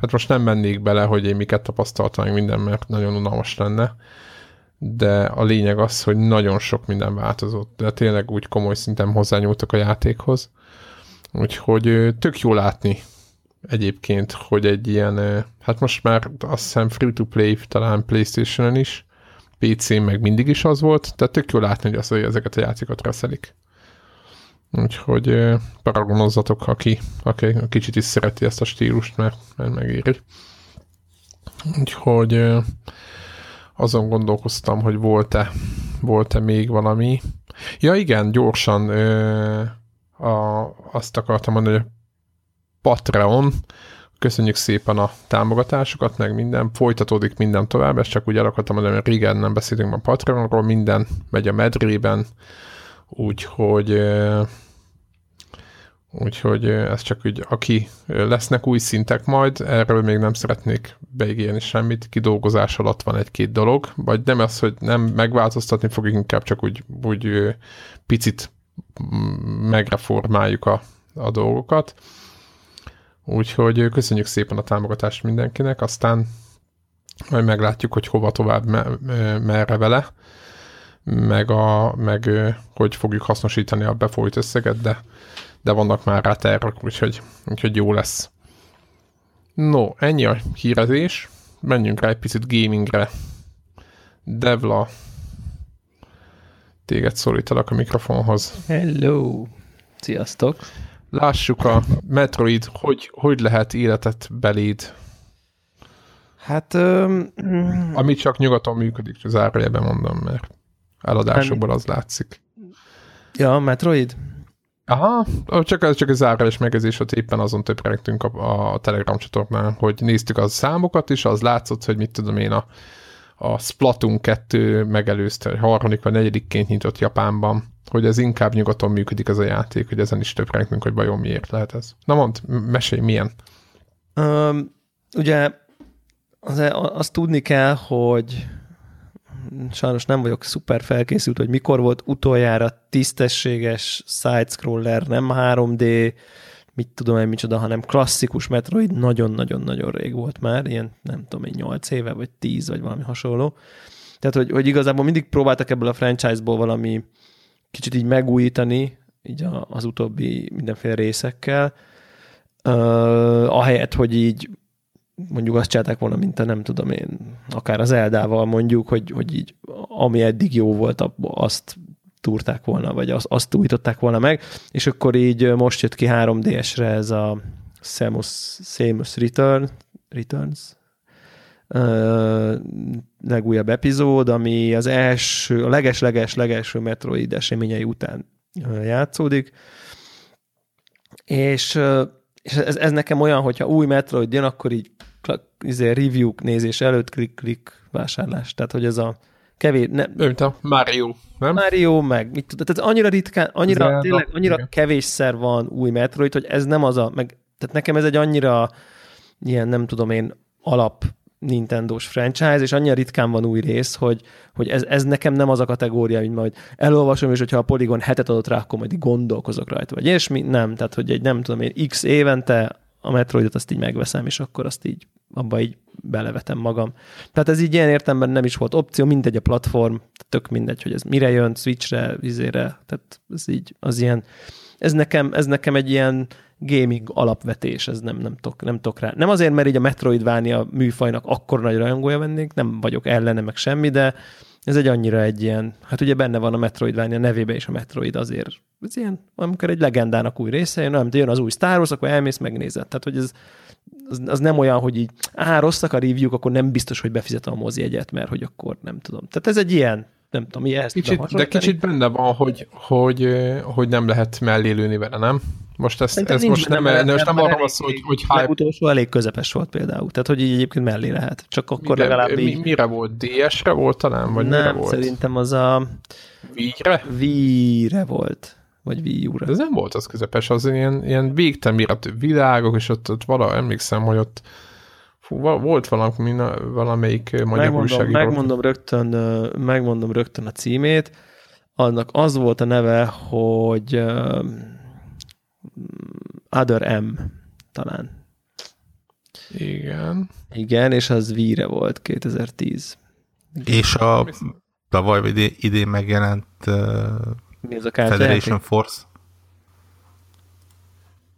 A: hát most nem mennék bele, hogy én miket tapasztaltam minden, mert nagyon unalmas lenne, de a lényeg az, hogy nagyon sok minden változott, de tényleg úgy komoly szinten hozzányúltak a játékhoz. Úgyhogy tök jó látni egyébként, hogy egy ilyen, hát most már azt hiszem free-to-play talán Playstation-on is, pc meg mindig is az volt, tehát tök jó látni, hogy, az, hogy ezeket a játékokat reszelik. Úgyhogy paragonozzatok, aki, aki kicsit is szereti ezt a stílust, mert, mert megéri. Úgyhogy azon gondolkoztam, hogy volt-e, volt-e még valami. Ja igen, gyorsan a, azt akartam mondani, hogy Patreon, köszönjük szépen a támogatásokat, meg minden, folytatódik minden tovább, ezt csak úgy el akartam mondani, mert régen nem beszéltünk a Patreonról, minden megy a medrében, úgyhogy úgyhogy ez csak úgy, aki lesznek új szintek majd, erről még nem szeretnék beígérni semmit, kidolgozás alatt van egy-két dolog, vagy nem az, hogy nem megváltoztatni fogjuk, inkább csak úgy, úgy picit megreformáljuk a, a dolgokat. Úgyhogy köszönjük szépen a támogatást mindenkinek, aztán majd meglátjuk, hogy hova tovább, merre vele, meg, a, meg hogy fogjuk hasznosítani a befolyt összeget, de, de vannak már rá tervek, úgyhogy, úgyhogy jó lesz. No, ennyi a hírezés. Menjünk rá egy picit gamingre. Devla, téged szólítalak a mikrofonhoz.
C: Hello! Sziasztok!
A: Lássuk a Metroid, hogy, hogy lehet életet beléd.
C: Hát... Um,
A: Ami csak nyugaton működik, zárójelben mondom, mert eladásokból az látszik.
C: Ja, Metroid?
A: Aha, csak ez csak egy zárójeles megezés, hogy éppen azon többrektünk a, a Telegram csatornán, hogy néztük a számokat, és az látszott, hogy mit tudom én, a, a Splatoon 2 megelőzte, harmadik vagy negyedikként nyitott Japánban hogy ez inkább nyugaton működik ez a játék, hogy ezen is több ránkünk, hogy vajon miért lehet ez. Na mond, mesélj, milyen?
C: Um, ugye az, azt tudni kell, hogy sajnos nem vagyok szuper felkészült, hogy mikor volt utoljára tisztességes side-scroller, nem 3D, mit tudom én micsoda, hanem klasszikus Metroid nagyon-nagyon-nagyon rég volt már, ilyen nem tudom én 8 éve, vagy 10, vagy valami hasonló. Tehát, hogy, hogy igazából mindig próbáltak ebből a franchise-ból valami kicsit így megújítani, így a, az utóbbi mindenféle részekkel, uh, ahelyett, hogy így mondjuk azt csinálták volna, mint a nem tudom én, akár az Eldával mondjuk, hogy, hogy így ami eddig jó volt, azt túrták volna, vagy azt, azt újították volna meg, és akkor így most jött ki 3DS-re ez a Samus, Samus Return, Returns, legújabb epizód, ami az első, a leges-leges-legelső Metroid eseményei után játszódik. És, és ez, ez nekem olyan, hogyha új Metroid jön, akkor így izé, review nézés előtt klik-klik vásárlás. Tehát, hogy ez a kevés... Ne,
A: Mint a Mario, nem?
C: Mario, meg mit tudod, tehát annyira ritkán, annyira, Zelda, tényleg, annyira igen. kevésszer van új Metroid, hogy ez nem az a, meg, tehát nekem ez egy annyira ilyen, nem tudom én, alap Nintendo-s franchise, és annyira ritkán van új rész, hogy, hogy ez, ez nekem nem az a kategória, mint majd elolvasom, és hogyha a Polygon hetet adott rá, akkor majd gondolkozok rajta, vagy és mi nem, tehát hogy egy nem tudom én x évente a Metroidot azt így megveszem, és akkor azt így abba így belevetem magam. Tehát ez így ilyen értemben nem is volt opció, mindegy a platform, tök mindegy, hogy ez mire jön, Switchre, vizére, tehát ez így, az ilyen, ez nekem, ez nekem egy ilyen gaming alapvetés, ez nem, nem, tok, nem tok rá. Nem azért, mert így a Metroidvania műfajnak akkor nagy rajongója vennék, nem vagyok ellene, meg semmi, de ez egy annyira egy ilyen, hát ugye benne van a Metroidvania nevébe is a Metroid azért, ez ilyen, amikor egy legendának új része jön, nem, jön az új Star Wars, akkor elmész, megnézed. Tehát, hogy ez, az, az, nem olyan, hogy így, á, rosszak a review akkor nem biztos, hogy befizetem a mozi egyet, mert hogy akkor nem tudom. Tehát ez egy ilyen, nem tudom, mi ezt
A: kicsit, De kicsit benne van, hogy, hogy, hogy nem lehet mellé lőni vele, nem? Most ez, ez most nem, nem, nem, nem van szó, hogy, hogy
C: hype. utolsó elég közepes volt például, tehát hogy így egyébként mellé lehet. Csak akkor Mire, legalább
A: így... Mire volt? DS-re volt talán? Vagy
C: nem,
A: mire volt?
C: szerintem az a...
A: Wii-re?
C: Wii-re volt. Vagy Wii.
A: Ez nem volt az közepes, az ilyen, ilyen végtelen világok, és ott, ott vala, emlékszem, hogy ott Fú, volt valami, valamelyik magyar
C: megmondom. Megmondom rögtön, megmondom rögtön a címét. Annak az volt a neve, hogy Other M talán.
A: Igen.
C: Igen, és az Víre volt 2010.
D: Igen. És a tavaly idén, idén megjelent uh,
C: Mi az a
D: Federation Force.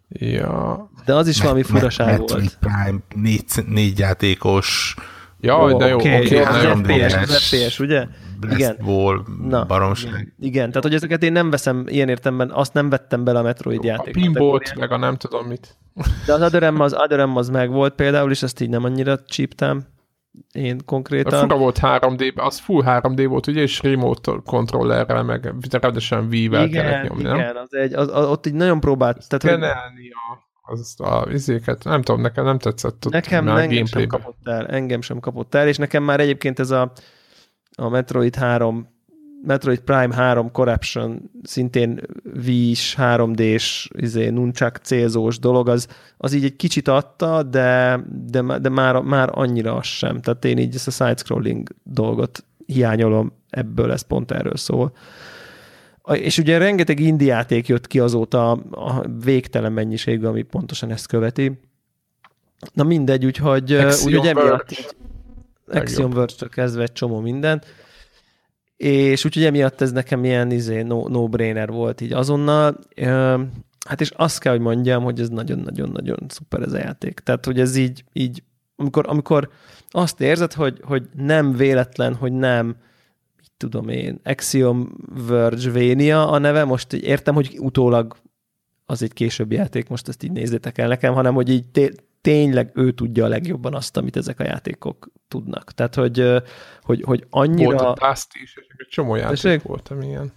A: Ja.
C: De az is valami furaság volt.
D: Prime, négy, négy játékos.
A: Ja, oh, de jó, oké. Okay, okay,
C: okay, FPS, az FPS, ugye?
D: igen. Ball, Na, baromság.
C: Igen. igen, tehát hogy ezeket én nem veszem ilyen értemben, azt nem vettem bele a Metroid játék.
A: A pinbolt, meg a nem tudom mit.
C: De az Adorem az, Adorem az meg volt például, és ezt így nem annyira csíptem én konkrétan.
A: A fura volt 3D, az full 3D volt, ugye, és remote kontrollerrel, meg rendesen Wii-vel kellett nyomni,
C: igen, nem? az egy, az, az, ott így nagyon próbált.
A: Tehát, hogy... a, az a izéket, nem tudom, nekem nem tetszett.
C: Ott nekem engem sem kapott el, engem sem kapott el, és nekem már egyébként ez a, a Metroid 3 Metroid Prime 3 Corruption, szintén Wii-s, 3D-s, izé, nunchak célzós dolog, az, az így egy kicsit adta, de, de, de már, már annyira az sem. Tehát én így ezt a side-scrolling dolgot hiányolom ebből, ez pont erről szól. És ugye rengeteg indie játék jött ki azóta a végtelen mennyiség, ami pontosan ezt követi. Na mindegy, úgyhogy, Axiom úgy, emiatt Axiom Verge-től kezdve egy csomó mindent és úgyhogy emiatt ez nekem ilyen izé, no, no-brainer volt így azonnal. Hát és azt kell, hogy mondjam, hogy ez nagyon-nagyon-nagyon szuper ez a játék. Tehát, hogy ez így, így amikor, amikor azt érzed, hogy, hogy nem véletlen, hogy nem, tudom én, Axiom Verge Vénia a neve, most így értem, hogy utólag az egy későbbi játék, most ezt így nézzétek el nekem, hanem hogy így tényleg ő tudja a legjobban azt, amit ezek a játékok tudnak. Tehát, hogy, hogy, hogy annyira...
A: Volt a Dust is, egy csomó játék Tessék? volt, amilyen.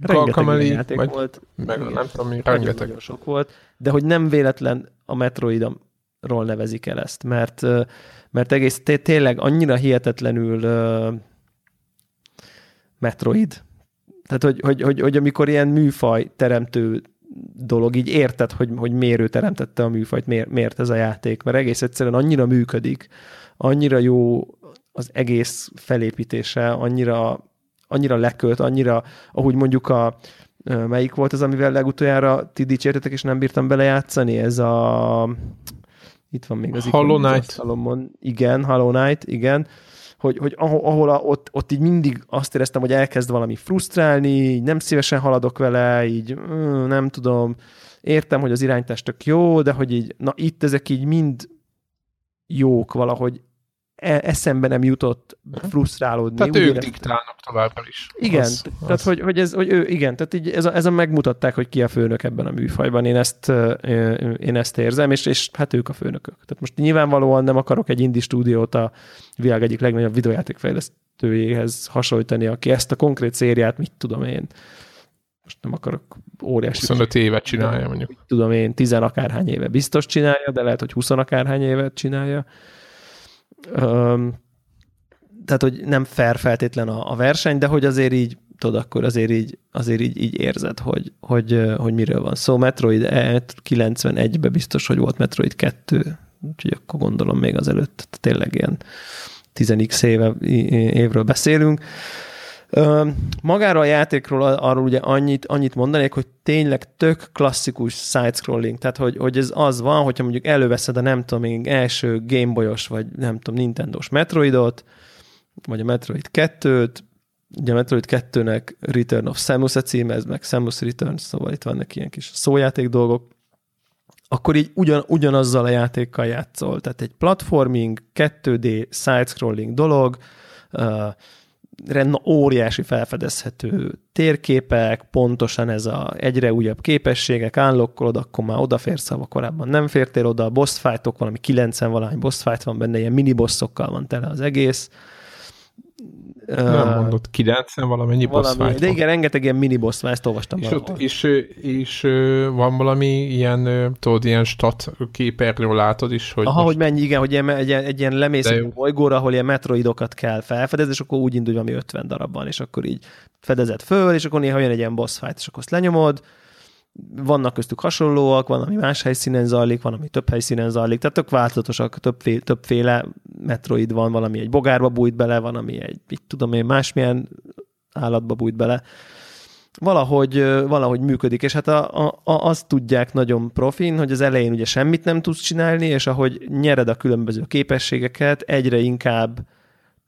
C: Rengeteg játék vagy, volt.
A: Meg igen, nem tudom, rengeteg. Nagyon
C: sok volt, de hogy nem véletlen a Metroidról nevezik el ezt, mert, mert egész tényleg annyira hihetetlenül Metroid. Tehát, hogy, hogy, hogy, hogy amikor ilyen műfaj teremtő dolog, így érted, hogy, hogy miért ő teremtette a műfajt, miért, miért ez a játék, mert egész egyszerűen annyira működik, annyira jó az egész felépítése, annyira, annyira lekölt, annyira, ahogy mondjuk a melyik volt az, amivel legutoljára ti dicsértetek, és nem bírtam belejátszani, ez a itt van még az
A: Hollow Knight.
C: Igen, Hollow Knight, igen hogy, hogy ahol, ahol a, ott, ott így mindig azt éreztem, hogy elkezd valami frusztrálni, így nem szívesen haladok vele, így nem tudom, értem, hogy az iránytás tök jó, de hogy így, na itt ezek így mind jók valahogy eszembe nem jutott frusztrálódni.
A: Tehát ők diktálnak továbbra is.
C: Igen, az, tehát az. Hogy, hogy, ez, hogy ő, igen, tehát így ez a, ez a megmutatták, hogy ki a főnök ebben a műfajban. Én ezt, én ezt érzem, és, és hát ők a főnökök. Tehát most nyilvánvalóan nem akarok egy indie stúdiót a világ egyik legnagyobb videójátékfejlesztőjéhez hasonlítani, aki ezt a konkrét szériát, mit tudom én, most nem akarok óriási...
A: 25 évet csinálja, mondjuk.
C: Tudom én, 10 akárhány éve biztos csinálja, de lehet, hogy 20 akárhány évet csinálja tehát, hogy nem fair feltétlen a, a verseny, de hogy azért így, tudod, akkor azért így, azért így, így érzed, hogy, hogy, hogy miről van szó. Metroid 91-ben biztos, hogy volt Metroid 2, úgyhogy akkor gondolom még azelőtt tényleg ilyen 10x éve, évről beszélünk. Magáról a játékról arról ugye annyit, annyit mondanék, hogy tényleg tök klasszikus side-scrolling, tehát hogy, hogy ez az van, hogyha mondjuk előveszed a nem tudom, még első Gameboyos, vagy nem tudom, Nintendo-s Metroidot, vagy a Metroid 2-t, ugye a Metroid 2-nek Return of Samus a címe, ez meg Samus Returns, szóval itt vannak ilyen kis szójáték dolgok, akkor így ugyan, ugyanazzal a játékkal játszol. Tehát egy platforming, 2D, side-scrolling dolog, uh, óriási felfedezhető térképek, pontosan ez a egyre újabb képességek, állokkolod, akkor már odaférsz, ha korábban nem fértél oda, boss fightok, valami 90 valány boss fight van benne, ilyen mini bossokkal van tele az egész.
A: Nem uh, mondott, 90 valamennyi valami, boss
C: De igen, rengeteg ilyen mini boss fight olvastam
A: és, ott, és, és, van valami ilyen, tudod, ilyen stat képernyő látod is, hogy
C: Aha, most... hogy mennyi, igen, hogy ilyen, egy, egy ilyen lemész egy bolygóra, ahol ilyen metroidokat kell felfedezni, és akkor úgy indul, valami 50 darab van, és akkor így fedezed föl, és akkor néha jön egy ilyen boss fight, és akkor azt lenyomod, vannak köztük hasonlóak, van, ami más helyszínen zajlik, van, ami több helyszínen zajlik, tehát tök változatosak, többféle, többféle metroid van, valami egy bogárba bújt bele, van, ami egy, mit tudom én, másmilyen állatba bújt bele. Valahogy, valahogy működik, és hát a, a, a, azt tudják nagyon profin, hogy az elején ugye semmit nem tudsz csinálni, és ahogy nyered a különböző képességeket, egyre inkább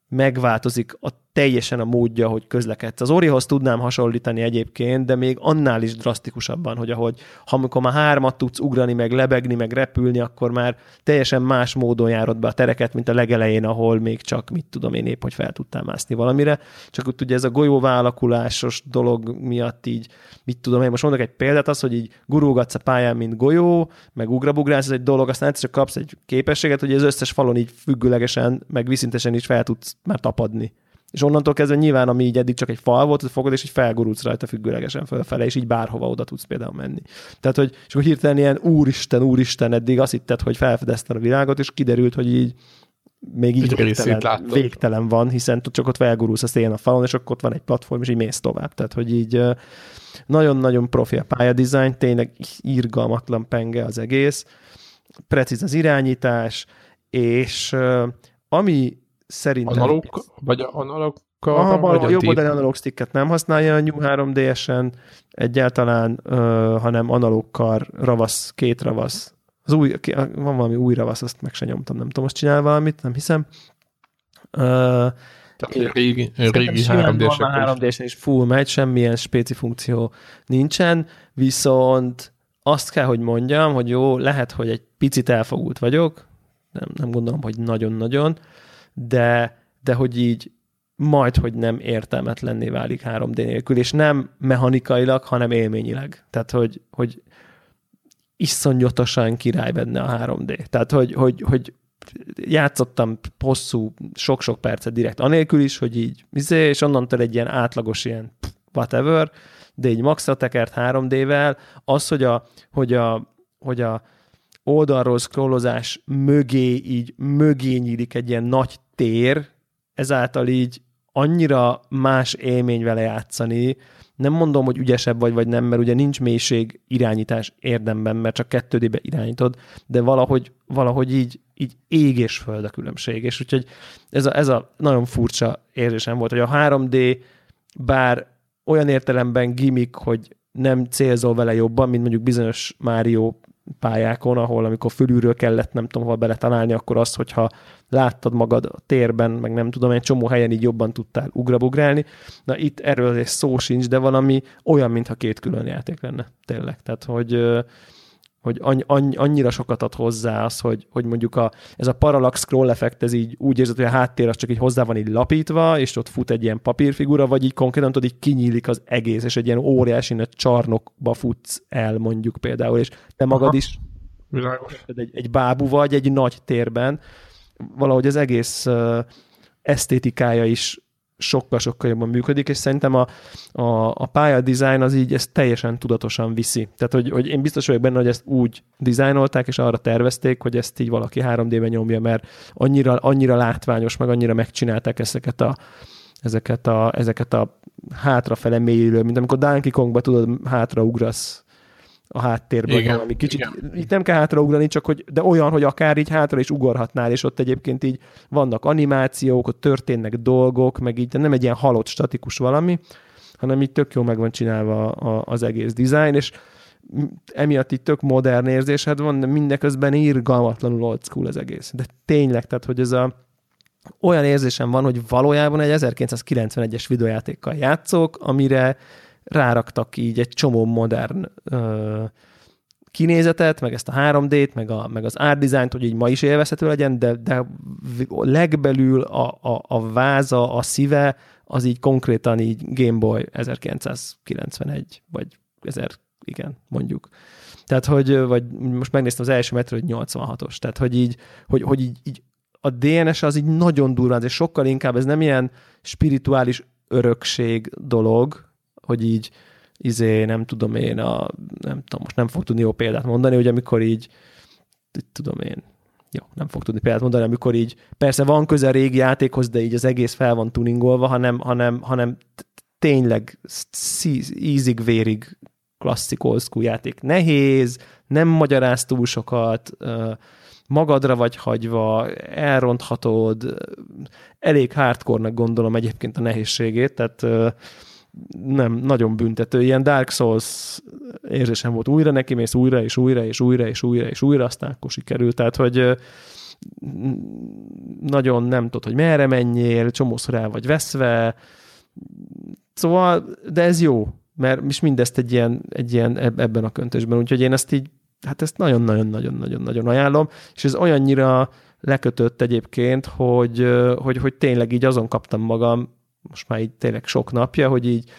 C: megváltozik a teljesen a módja, hogy közlekedsz. Az Orihoz tudnám hasonlítani egyébként, de még annál is drasztikusabban, hogy ahogy ha amikor már hármat tudsz ugrani, meg lebegni, meg repülni, akkor már teljesen más módon járod be a tereket, mint a legelején, ahol még csak, mit tudom én épp, hogy fel tudtál mászni valamire. Csak ott ugye ez a golyóválakulásos dolog miatt így, mit tudom én, most mondok egy példát, az, hogy így gurulgatsz a pályán, mint golyó, meg ugrabugrálsz, ez egy dolog, aztán egyszer csak kapsz egy képességet, hogy az összes falon így függőlegesen, meg viszintesen is fel tudsz már tapadni és onnantól kezdve nyilván, ami így eddig csak egy fal volt, fogod, és így felgurulsz rajta függőlegesen fölfele, és így bárhova oda tudsz például menni. Tehát, hogy és akkor hirtelen ilyen úristen, úristen, eddig azt hitted, hogy felfedezted a világot, és kiderült, hogy így még így végtelen, végtelen van, hiszen csak ott felgurulsz a szén a falon, és akkor ott van egy platform, és így mész tovább. Tehát, hogy így nagyon-nagyon profi a pályadizájn, tényleg irgalmatlan penge az egész, precíz az irányítás, és ami szerintem...
A: Analóg, vagy analóg
C: Aha, vagy a jobb oldali analóg sticket nem használja a New 3DS-en egyáltalán, uh, hanem analókkal ravasz, két ravasz. Az új, van valami új ravasz, azt meg se nyomtam, nem tudom, most csinál valamit, nem hiszem. Uh,
A: Tehát régi, régi 3D-sek
C: 3D-sen is full megy, semmilyen spéci funkció nincsen, viszont azt kell, hogy mondjam, hogy jó, lehet, hogy egy picit elfogult vagyok, nem, nem gondolom, hogy nagyon-nagyon, de, de hogy így majd, hogy nem értelmetlenné válik 3D nélkül, és nem mechanikailag, hanem élményileg. Tehát, hogy, hogy iszonyatosan király benne a 3D. Tehát, hogy, hogy, hogy játszottam hosszú, sok-sok percet direkt anélkül is, hogy így, izé, és onnantól egy ilyen átlagos ilyen whatever, de egy maxra tekert 3D-vel, az, hogy a, hogy a, hogy a oldalról scrollozás mögé, így mögé nyílik egy ilyen nagy tér, ezáltal így annyira más élmény vele játszani, nem mondom, hogy ügyesebb vagy, vagy nem, mert ugye nincs mélység irányítás érdemben, mert csak kettődébe irányítod, de valahogy, valahogy így, így ég és föld a különbség. És úgyhogy ez a, ez a nagyon furcsa érzésem volt, hogy a 3D bár olyan értelemben gimmick, hogy nem célzol vele jobban, mint mondjuk bizonyos Mario pályákon, ahol amikor fölülről kellett, nem tudom, hova beletalálni, akkor az, hogyha láttad magad a térben, meg nem tudom, egy csomó helyen így jobban tudtál ugrabugrálni. Na itt erről egy szó sincs, de valami olyan, mintha két külön játék lenne, tényleg. Tehát, hogy hogy annyi, annyira sokat ad hozzá az, hogy, hogy mondjuk a, ez a parallax scroll effekt, ez így úgy érzed, hogy a háttér az csak így hozzá van így lapítva, és ott fut egy ilyen papírfigura, vagy így konkrétan tudod, így kinyílik az egész, és egy ilyen óriási nagy csarnokba futsz el mondjuk például, és te magad Aha. is
A: Világos.
C: Egy, egy bábú vagy egy nagy térben, valahogy az egész uh, esztétikája is sokkal-sokkal jobban működik, és szerintem a, a, a design az így ezt teljesen tudatosan viszi. Tehát, hogy, hogy én biztos vagyok benne, hogy ezt úgy dizájnolták, és arra tervezték, hogy ezt így valaki 3D-ben nyomja, mert annyira, annyira látványos, meg annyira megcsinálták ezeket a, ezeket a, ezeket a hátrafele mélyülő, mint amikor Donkey Kongba tudod, hátraugrasz a háttérben, igen, ami kicsit, igen. itt nem kell hátraugrani, csak hogy, de olyan, hogy akár így hátra is ugorhatnál, és ott egyébként így vannak animációk, ott történnek dolgok, meg így nem egy ilyen halott, statikus valami, hanem így tök jó meg van csinálva az egész design, és emiatt itt tök modern érzésed van, de mindeközben irgalmatlanul old school az egész. De tényleg, tehát, hogy ez a olyan érzésem van, hogy valójában egy 1991-es videójátékkal játszok, amire ráraktak így egy csomó modern ö, kinézetet, meg ezt a 3D-t, meg, a, meg az art design hogy így ma is élvezhető legyen, de, de legbelül a, a, a váza, a szíve, az így konkrétan így Game Boy 1991, vagy 1000, igen, mondjuk. Tehát, hogy, vagy most megnéztem az első metro, hogy 86-os, tehát, hogy így, hogy, hogy így, így a DNS az így nagyon durván, és sokkal inkább ez nem ilyen spirituális örökség dolog, hogy így izé, nem tudom én, a, nem tudom, most nem fog tudni jó példát mondani, hogy amikor így, tudom én, jó, nem fog tudni példát mondani, amikor így, persze van köze a régi játékhoz, de így az egész fel van tuningolva, hanem, hanem, hanem tényleg ízig-vérig klasszik old játék. Nehéz, nem magyaráz túl sokat, magadra vagy hagyva, elronthatod, elég hardcore gondolom egyébként a nehézségét, tehát nem, nagyon büntető. Ilyen Dark Souls érzésem volt újra neki, mész újra és újra és újra és újra és újra, aztán akkor sikerült. Tehát, hogy nagyon nem tudod, hogy merre menjél, csomószor el vagy veszve. Szóval, de ez jó, mert is mindezt egy ilyen, egy ilyen ebben a köntösben, úgyhogy én ezt így, hát ezt nagyon-nagyon-nagyon-nagyon-nagyon ajánlom, és ez olyannyira lekötött egyébként, hogy, hogy, hogy tényleg így azon kaptam magam, most már így tényleg sok napja, hogy így,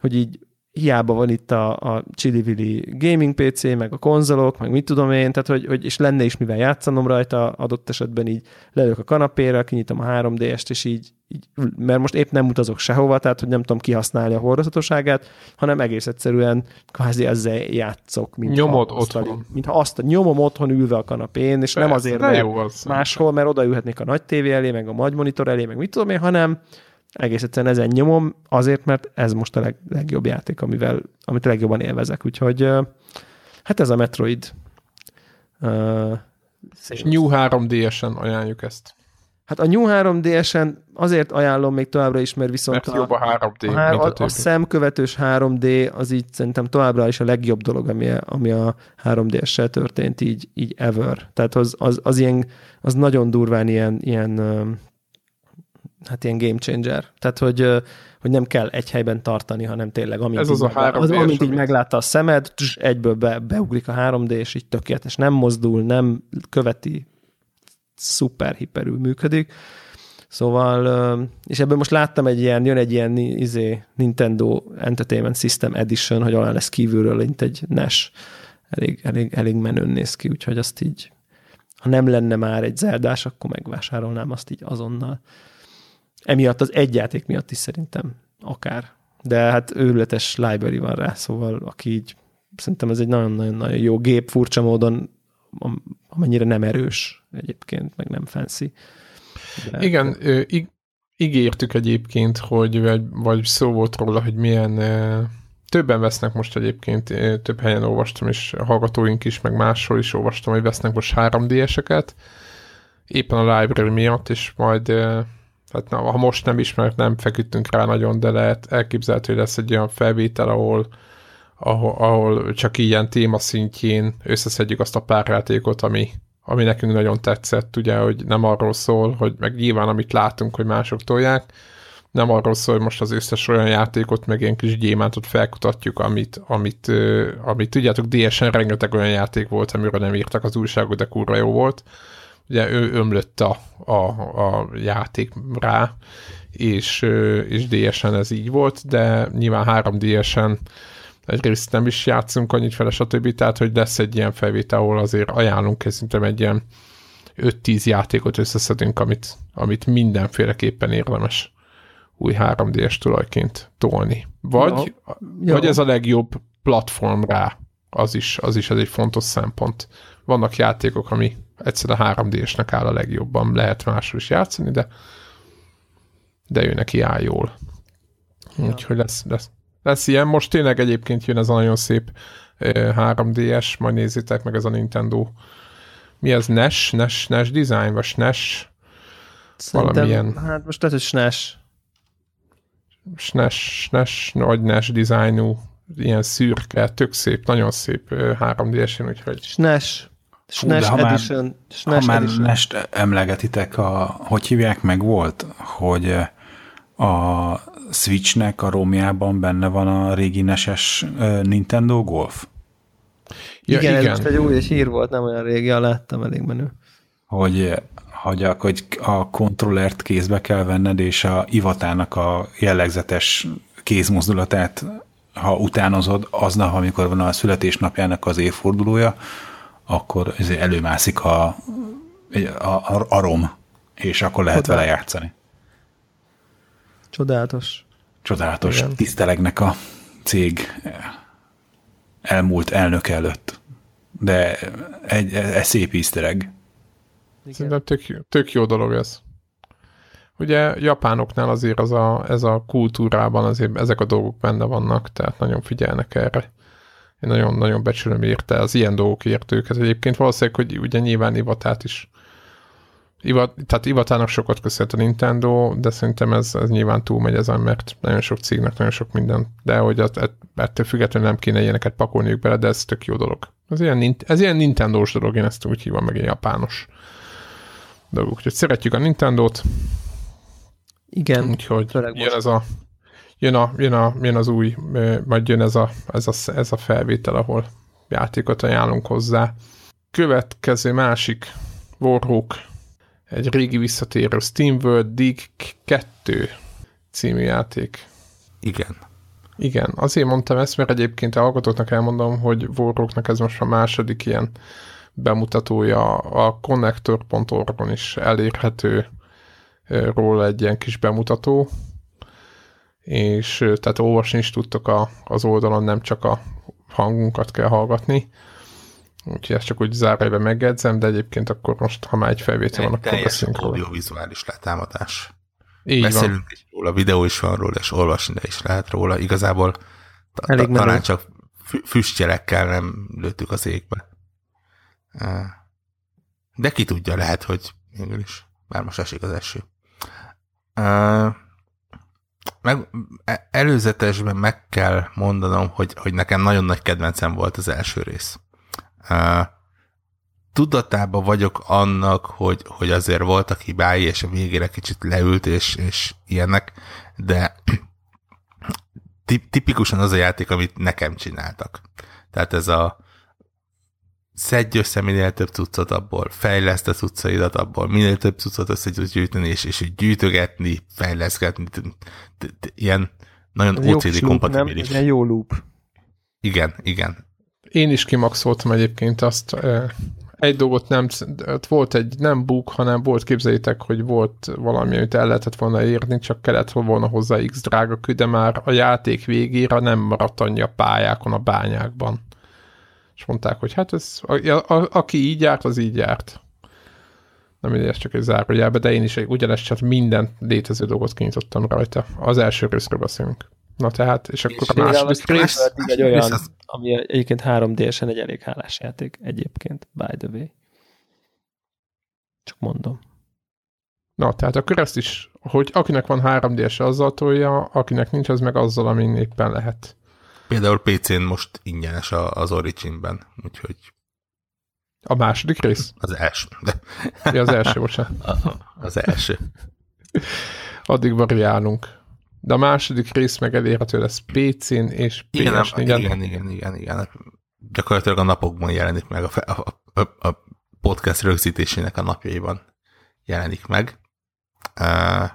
C: hogy így hiába van itt a, a Chili gaming PC, meg a konzolok, meg mit tudom én, tehát hogy, hogy és lenne is mivel játszanom rajta, adott esetben így lelök a kanapéra, kinyitom a 3D-est, és így, így, mert most épp nem utazok sehova, tehát hogy nem tudom kihasználni a hordozhatóságát, hanem egész egyszerűen kvázi ezzel játszok.
A: Mint Nyomod ha otthon.
C: Mintha azt nyomom otthon ülve a kanapén, és Persze, nem azért, mert jó az máshol, mert odaülhetnék a nagy tévé elé, meg a nagy monitor elé, meg mit tudom én, hanem egész egyszerűen ezen nyomom, azért, mert ez most a leg, legjobb játék, amivel, amit a legjobban élvezek. Úgyhogy hát ez a Metroid.
A: Uh, és New 3DS-en ajánljuk ezt.
C: Hát a New 3DS-en azért ajánlom még továbbra is, mert viszont
A: mert a, jobb a 3D,
C: a, a, a, a szemkövetős 3D az így szerintem továbbra is a legjobb dolog, ami, ami a 3DS-sel történt így, így ever. Tehát az, az, az, ilyen, az nagyon durván ilyen, ilyen hát ilyen game changer. Tehát, hogy, hogy nem kell egy helyben tartani, hanem tényleg, amint,
A: Ez az,
C: így,
A: a 3
C: az, amint így meglátta a szemed, egyből be, beugrik a 3D, és így tökéletes. Nem mozdul, nem követi, szuper hiperül működik. Szóval, és ebből most láttam egy ilyen, jön egy ilyen izé, Nintendo Entertainment System Edition, hogy alá lesz kívülről, mint egy NES. Elég, elég, elég menőn néz ki, úgyhogy azt így, ha nem lenne már egy Zeldás, akkor megvásárolnám azt így azonnal. Emiatt az egy játék miatt is szerintem akár. De hát őrületes library van rá, szóval aki így, szerintem ez egy nagyon-nagyon jó gép, furcsa módon, amennyire nem erős egyébként, meg nem fancy.
A: De Igen, ig- ígértük egyébként, hogy vagy, vagy szó volt róla, hogy milyen többen vesznek most egyébként, több helyen olvastam, és a hallgatóink is, meg máshol is olvastam, hogy vesznek most 3D-eseket, éppen a library miatt, és majd tehát na, ha most nem ismert, nem feküdtünk rá nagyon, de lehet elképzelhető, hogy lesz egy olyan felvétel, ahol, ahol, ahol csak ilyen téma szintjén összeszedjük azt a pár játékot, ami, ami nekünk nagyon tetszett, ugye, hogy nem arról szól, hogy meg nyilván amit látunk, hogy mások tolják, nem arról szól, hogy most az összes olyan játékot, meg ilyen kis gyémántot felkutatjuk, amit, amit, amit tudjátok, DS-en rengeteg olyan játék volt, amiről nem írtak az újságok, de kurva jó volt, ugye ő ömlött a, a, a játék rá, és, és DS-en ez így volt, de nyilván 3 DS-en egyrészt nem is játszunk annyit fele, stb. Tehát, hogy lesz egy ilyen felvétel, ahol azért ajánlunk szerintem egy ilyen 5-10 játékot összeszedünk, amit, amit mindenféleképpen érdemes új 3D-es tulajként tolni. Vagy, ja. vagy ez a legjobb platform rá, az is, az is ez egy fontos szempont. Vannak játékok, ami egyszerűen a 3D-esnek áll a legjobban, lehet máshol is játszani, de de ő neki áll jól. Ja. Úgyhogy lesz, lesz, lesz ilyen. Most tényleg egyébként jön ez a nagyon szép 3DS, majd nézzétek meg ez a Nintendo. Mi az NES? NES, NES design, vagy SNES?
C: Szerintem, Valamilyen... Hát most lehet, hogy SNES.
A: SNES, SNES, vagy NES dizájnú, ilyen szürke, tök szép, nagyon szép 3D-esen, úgyhogy...
C: SNES. SNES
B: ha Edition. Már, SNES ha Edition. már NES emlegetitek, a, hogy hívják meg volt, hogy a Switchnek a romjában benne van a régi neses Nintendo Golf?
C: Ja, igen, igen, ez most egy új és hír volt, nem olyan régi, láttam, elég menő.
B: Hogy, hogy, a, hogy a kontrollert kézbe kell venned, és a Ivatának a jellegzetes kézmozdulatát, ha utánozod, aznap, amikor van a születésnapjának az évfordulója, akkor előmászik a, a, a, a rom és akkor lehet Csodálatos. vele játszani.
C: Csodálatos.
B: Csodálatos. Igen. Tisztelegnek a cég elmúlt elnök előtt. De egy, egy szép easter
A: Szerintem tök, tök jó dolog ez. Ugye japánoknál azért az a, ez a kultúrában azért ezek a dolgok benne vannak, tehát nagyon figyelnek erre. Én nagyon-nagyon becsülöm érte az ilyen dolgok ért őket. Egyébként valószínűleg, hogy ugye nyilván Ivatát is Ivat, tehát Ivatának sokat köszönhet a Nintendo, de szerintem ez, ez nyilván túlmegy ezen, mert nagyon sok cégnek nagyon sok minden, de hogy az, ettől függetlenül nem kéne ilyeneket pakolniuk bele, de ez tök jó dolog. Ez ilyen, ez ilyen Nintendo-s dolog, én ezt úgy hívom, meg ilyen japános dolog. Úgyhogy szeretjük a Nintendo-t.
C: Igen.
A: Úgyhogy jön ez a jön, a, jön, a, jön az új, majd jön ez a, ez, a, ez a felvétel, ahol játékot ajánlunk hozzá. Következő másik Warhawk, egy régi visszatérő Steam World Dig 2 című játék.
D: Igen.
A: Igen, azért mondtam ezt, mert egyébként a hallgatóknak elmondom, hogy Warhawknak ez most a második ilyen bemutatója a connector.org-on is elérhető róla egy ilyen kis bemutató, és tehát olvasni is tudtok a, az oldalon, nem csak a hangunkat kell hallgatni. Úgyhogy ezt csak úgy zárójelben megjegyzem, de egyébként akkor most, ha már egy felvétel van, akkor beszélünk
D: róla. audiovizuális letámadás. Így Beszélünk van. is róla, videó is van róla, és olvasni is lehet róla. Igazából Elég ta, talán csak füstjelekkel nem lőttük az égbe. De ki tudja, lehet, hogy mégis. Már most esik az eső. Meg, e, előzetesben meg kell mondanom, hogy, hogy nekem nagyon nagy kedvencem volt az első rész. Tudatában vagyok annak, hogy, hogy azért voltak hibái, és a végére kicsit leült, és, és ilyenek, de tipikusan az a játék, amit nekem csináltak. Tehát ez a szedj össze minél több cuccot abból, fejleszt a cuccaidat abból, minél több cuccot össze tudsz gyűjteni, és, és gyűjtögetni, fejleszgetni, ilyen nagyon OCD kompatibilis.
C: Nem, jó loop.
D: Igen, igen.
A: Én is kimaxoltam egyébként azt, egy dolgot nem, volt egy nem bug, hanem volt, képzeljétek, hogy volt valami, amit el lehetett volna érni, csak kellett volna hozzá x drága kő, de már a játék végére nem maradt annyi a pályákon, a bányákban és mondták, hogy hát ez, a, a, a, aki így járt, az így járt. Nem ez csak egy zárójelbe, de én is ugyanezt csak minden létező dolgot kinyitottam rajta. Az első részről beszélünk. Na tehát, és akkor és a második rész...
C: Egy olyan, ami egyébként 3 d egy elég hálás játék egyébként, by the way. Csak mondom.
A: Na, tehát akkor ezt is, hogy akinek van 3D-es, azzal tolja, akinek nincs, az meg azzal, amin éppen lehet.
D: Például PC-n most ingyenes az Origin-ben, úgyhogy...
A: A második rész?
D: Az első. De...
A: Ja, az első, bocsánat.
D: Az első.
A: Addig variálunk. De a második rész meg elérhető lesz PC-n és ps
D: igen, igen, igen, igen, igen, igen. Gyakorlatilag a napokban jelenik meg, a, a, a, a podcast rögzítésének a napjaiban jelenik meg. Uh,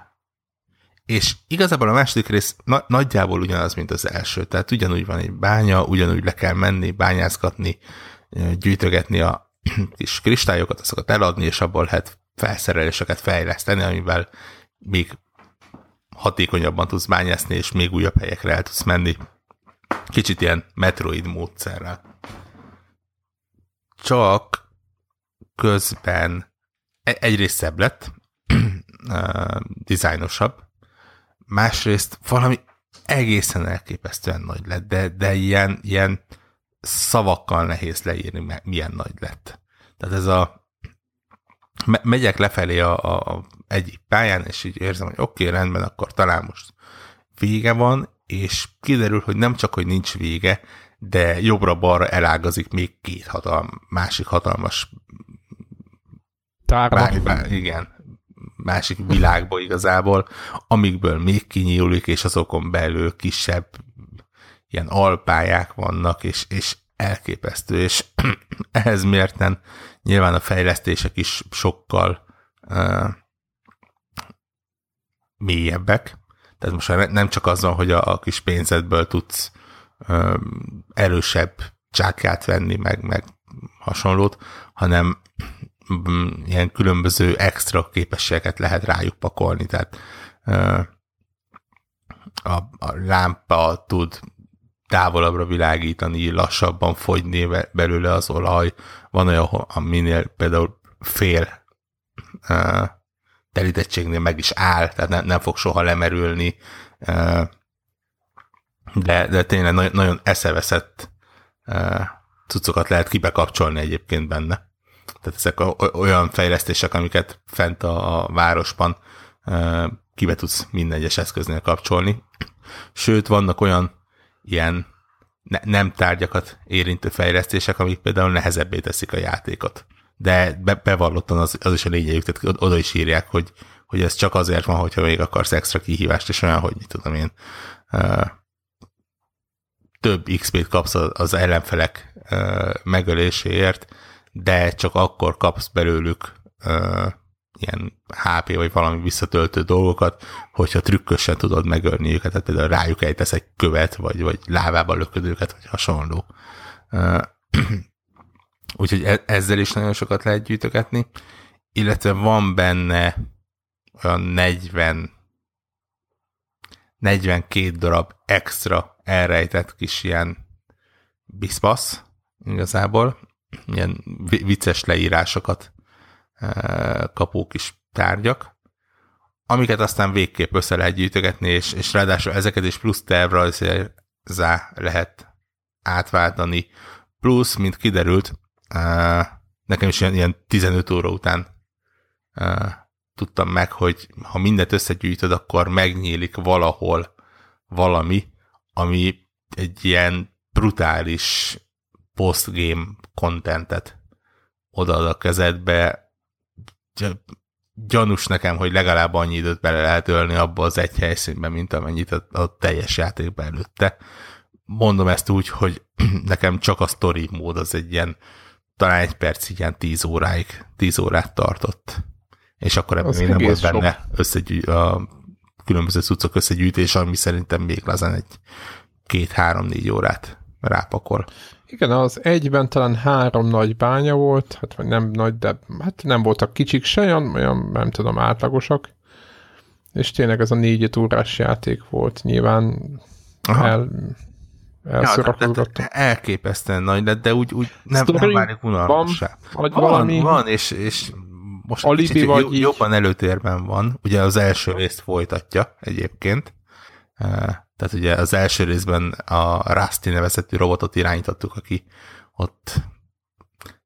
D: és igazából a második rész na- nagyjából ugyanaz, mint az első. Tehát ugyanúgy van egy bánya, ugyanúgy le kell menni, bányázgatni, gyűjtögetni a kis kristályokat, azokat eladni, és abból lehet felszereléseket fejleszteni, amivel még hatékonyabban tudsz bányászni, és még újabb helyekre el tudsz menni. Kicsit ilyen Metroid módszerrel. Csak közben e-, egyrészt szebb lett, dizájnosabb, másrészt valami egészen elképesztően nagy lett, de, de ilyen, ilyen szavakkal nehéz leírni, milyen nagy lett. Tehát ez a me, megyek lefelé a, a, a egyik pályán, és így érzem, hogy oké, okay, rendben, akkor talán most vége van, és kiderül, hogy nem csak, hogy nincs vége, de jobbra-balra elágazik még két hatalm, másik hatalmas
A: Tárba.
D: Bár, igen, másik világba igazából, amikből még kinyílik, és azokon belül kisebb ilyen alpályák vannak, és, és elképesztő, és ehhez mérten nyilván a fejlesztések is sokkal uh, mélyebbek. Tehát most nem csak az van, hogy a, a kis pénzedből tudsz uh, erősebb csákját venni, meg, meg hasonlót, hanem ilyen különböző extra képességeket lehet rájuk pakolni, tehát a, a lámpa tud távolabbra világítani, lassabban fogyni belőle az olaj. Van olyan, aminél például fél telítettségnél meg is áll, tehát ne, nem fog soha lemerülni, de, de tényleg nagyon, nagyon eszeveszett cuccokat lehet kibekapcsolni egyébként benne. Tehát ezek olyan fejlesztések, amiket fent a, a városban kibe tudsz minden egyes eszköznél kapcsolni. Sőt, vannak olyan ilyen ne, nem tárgyakat érintő fejlesztések, amik például nehezebbé teszik a játékot. De be, bevallottan az, az is a lényegük, tehát oda is írják, hogy, hogy ez csak azért van, hogyha még akarsz extra kihívást, és olyan, hogy mit tudom én, több XP-t kapsz az ellenfelek megöléséért, de csak akkor kapsz belőlük uh, ilyen HP vagy valami visszatöltő dolgokat, hogyha trükkösen tudod megölni őket, tehát például rájuk ejtesz egy követ, vagy, vagy lávába lököd őket, vagy hasonló. Úgyhogy e- ezzel is nagyon sokat lehet gyűjtögetni, illetve van benne olyan 40 42 darab extra elrejtett kis ilyen biszpasz igazából, ilyen vicces leírásokat kapó kis tárgyak, amiket aztán végképp össze lehet gyűjtögetni, és, és ráadásul ezeket is plusz tervrajzá lehet átváltani. Plusz, mint kiderült, nekem is ilyen, ilyen 15 óra után tudtam meg, hogy ha mindent összegyűjtöd, akkor megnyílik valahol valami, ami egy ilyen brutális postgame contentet odaad a kezedbe, gyanús nekem, hogy legalább annyi időt bele lehet ölni abba az egy helyszínben, mint amennyit a, a teljes játékban előtte. Mondom ezt úgy, hogy nekem csak a story mód az egy ilyen, talán egy perc ilyen tíz óráig, tíz órát tartott. És akkor ebben még nem volt benne összegyű, a különböző cuccok összegyűjtés, ami szerintem még lazán egy két-három-négy órát rápakol.
A: Igen, az egyben talán három nagy bánya volt, hát vagy nem nagy, de hát nem voltak kicsik se, olyan, olyan nem tudom, átlagosak. És tényleg ez a négy órás játék volt, nyilván Aha. el, elszorakozgattam.
D: Ja, elképesztően nagy lett, de úgy, úgy nem, nem válik unalmassá. Van, van, valami van, és, és most Alibi vagy jobb, jobban előtérben van. Ugye az első részt folytatja egyébként. Tehát ugye az első részben a Rusty nevezetű robotot irányítottuk, aki ott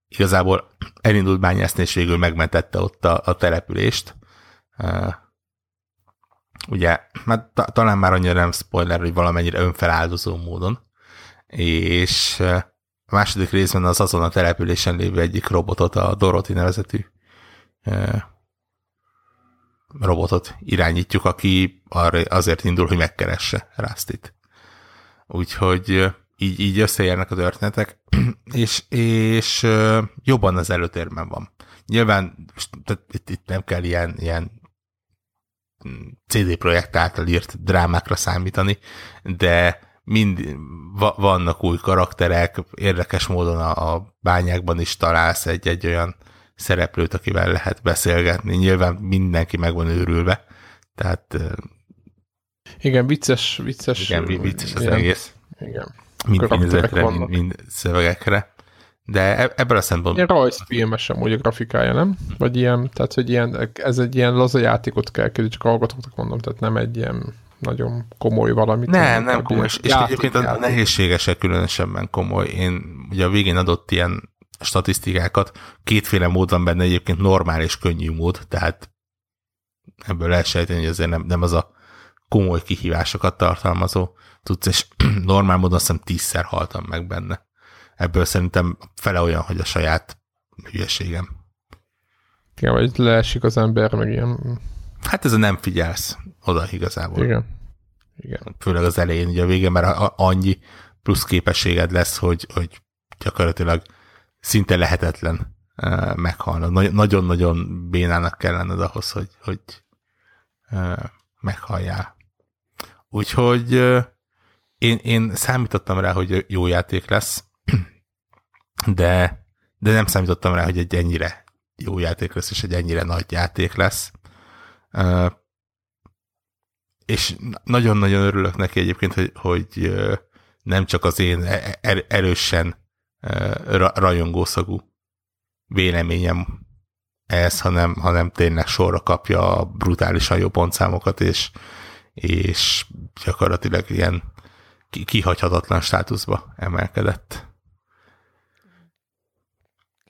D: igazából elindult bányászni, és végül megmentette ott a, a települést. Ugye, hát ta, talán már annyira nem spoiler, hogy valamennyire önfeláldozó módon. És a második részben az azon a településen lévő egyik robotot, a Dorothy nevezetű robotot irányítjuk, aki arra azért indul, hogy megkeresse Rastit. Úgyhogy így, így összeérnek a történetek, és, és jobban az előtérben van. Nyilván itt, itt nem kell ilyen, ilyen mm, CD projekt által írt drámákra számítani, de mind vannak új karakterek, érdekes módon a, a bányákban is találsz egy, egy olyan szereplőt, akivel lehet beszélgetni. Nyilván mindenki meg van őrülve, tehát...
A: Igen, vicces, vicces.
D: Igen, vicces az igen, egész. Igen. Mind pénzetre, mind, mind szövegekre. De e- ebből a szempontból...
A: Ilyen rajzfilmes amúgy a grafikája, nem? Vagy ilyen, tehát, hogy ilyen, ez egy ilyen laza játékot kell kezdeni, csak hallgatóknak mondom, tehát nem egy ilyen nagyon komoly valamit.
D: Nem, nem komoly, és, és egyébként a nehézségesek különösebben komoly. Én ugye a végén adott ilyen statisztikákat. Kétféle mód van benne egyébként normál és könnyű mód, tehát ebből lehet sejteni, hogy azért nem, nem az a komoly kihívásokat tartalmazó tudsz, és normál módon azt hiszem tízszer haltam meg benne. Ebből szerintem fele olyan, hogy a saját hülyeségem.
A: Igen, vagy leesik az ember, meg ilyen...
D: Hát ez a nem figyelsz oda igazából.
A: Igen. Igen.
D: Főleg az elején, ugye a végén már annyi plusz képességed lesz, hogy, hogy gyakorlatilag szinte lehetetlen uh, meghalnod. Nagyon-nagyon bénának kell lenned ahhoz, hogy, hogy uh, meghalljál. Úgyhogy én, én számítottam rá, hogy jó játék lesz, de, de nem számítottam rá, hogy egy ennyire jó játék lesz, és egy ennyire nagy játék lesz. És nagyon-nagyon örülök neki egyébként, hogy, hogy nem csak az én e-, erősen rajongószagú véleményem ez, hanem, hanem tényleg sorra kapja a brutálisan jó pontszámokat, és, és gyakorlatilag ilyen kihagyhatatlan státuszba emelkedett.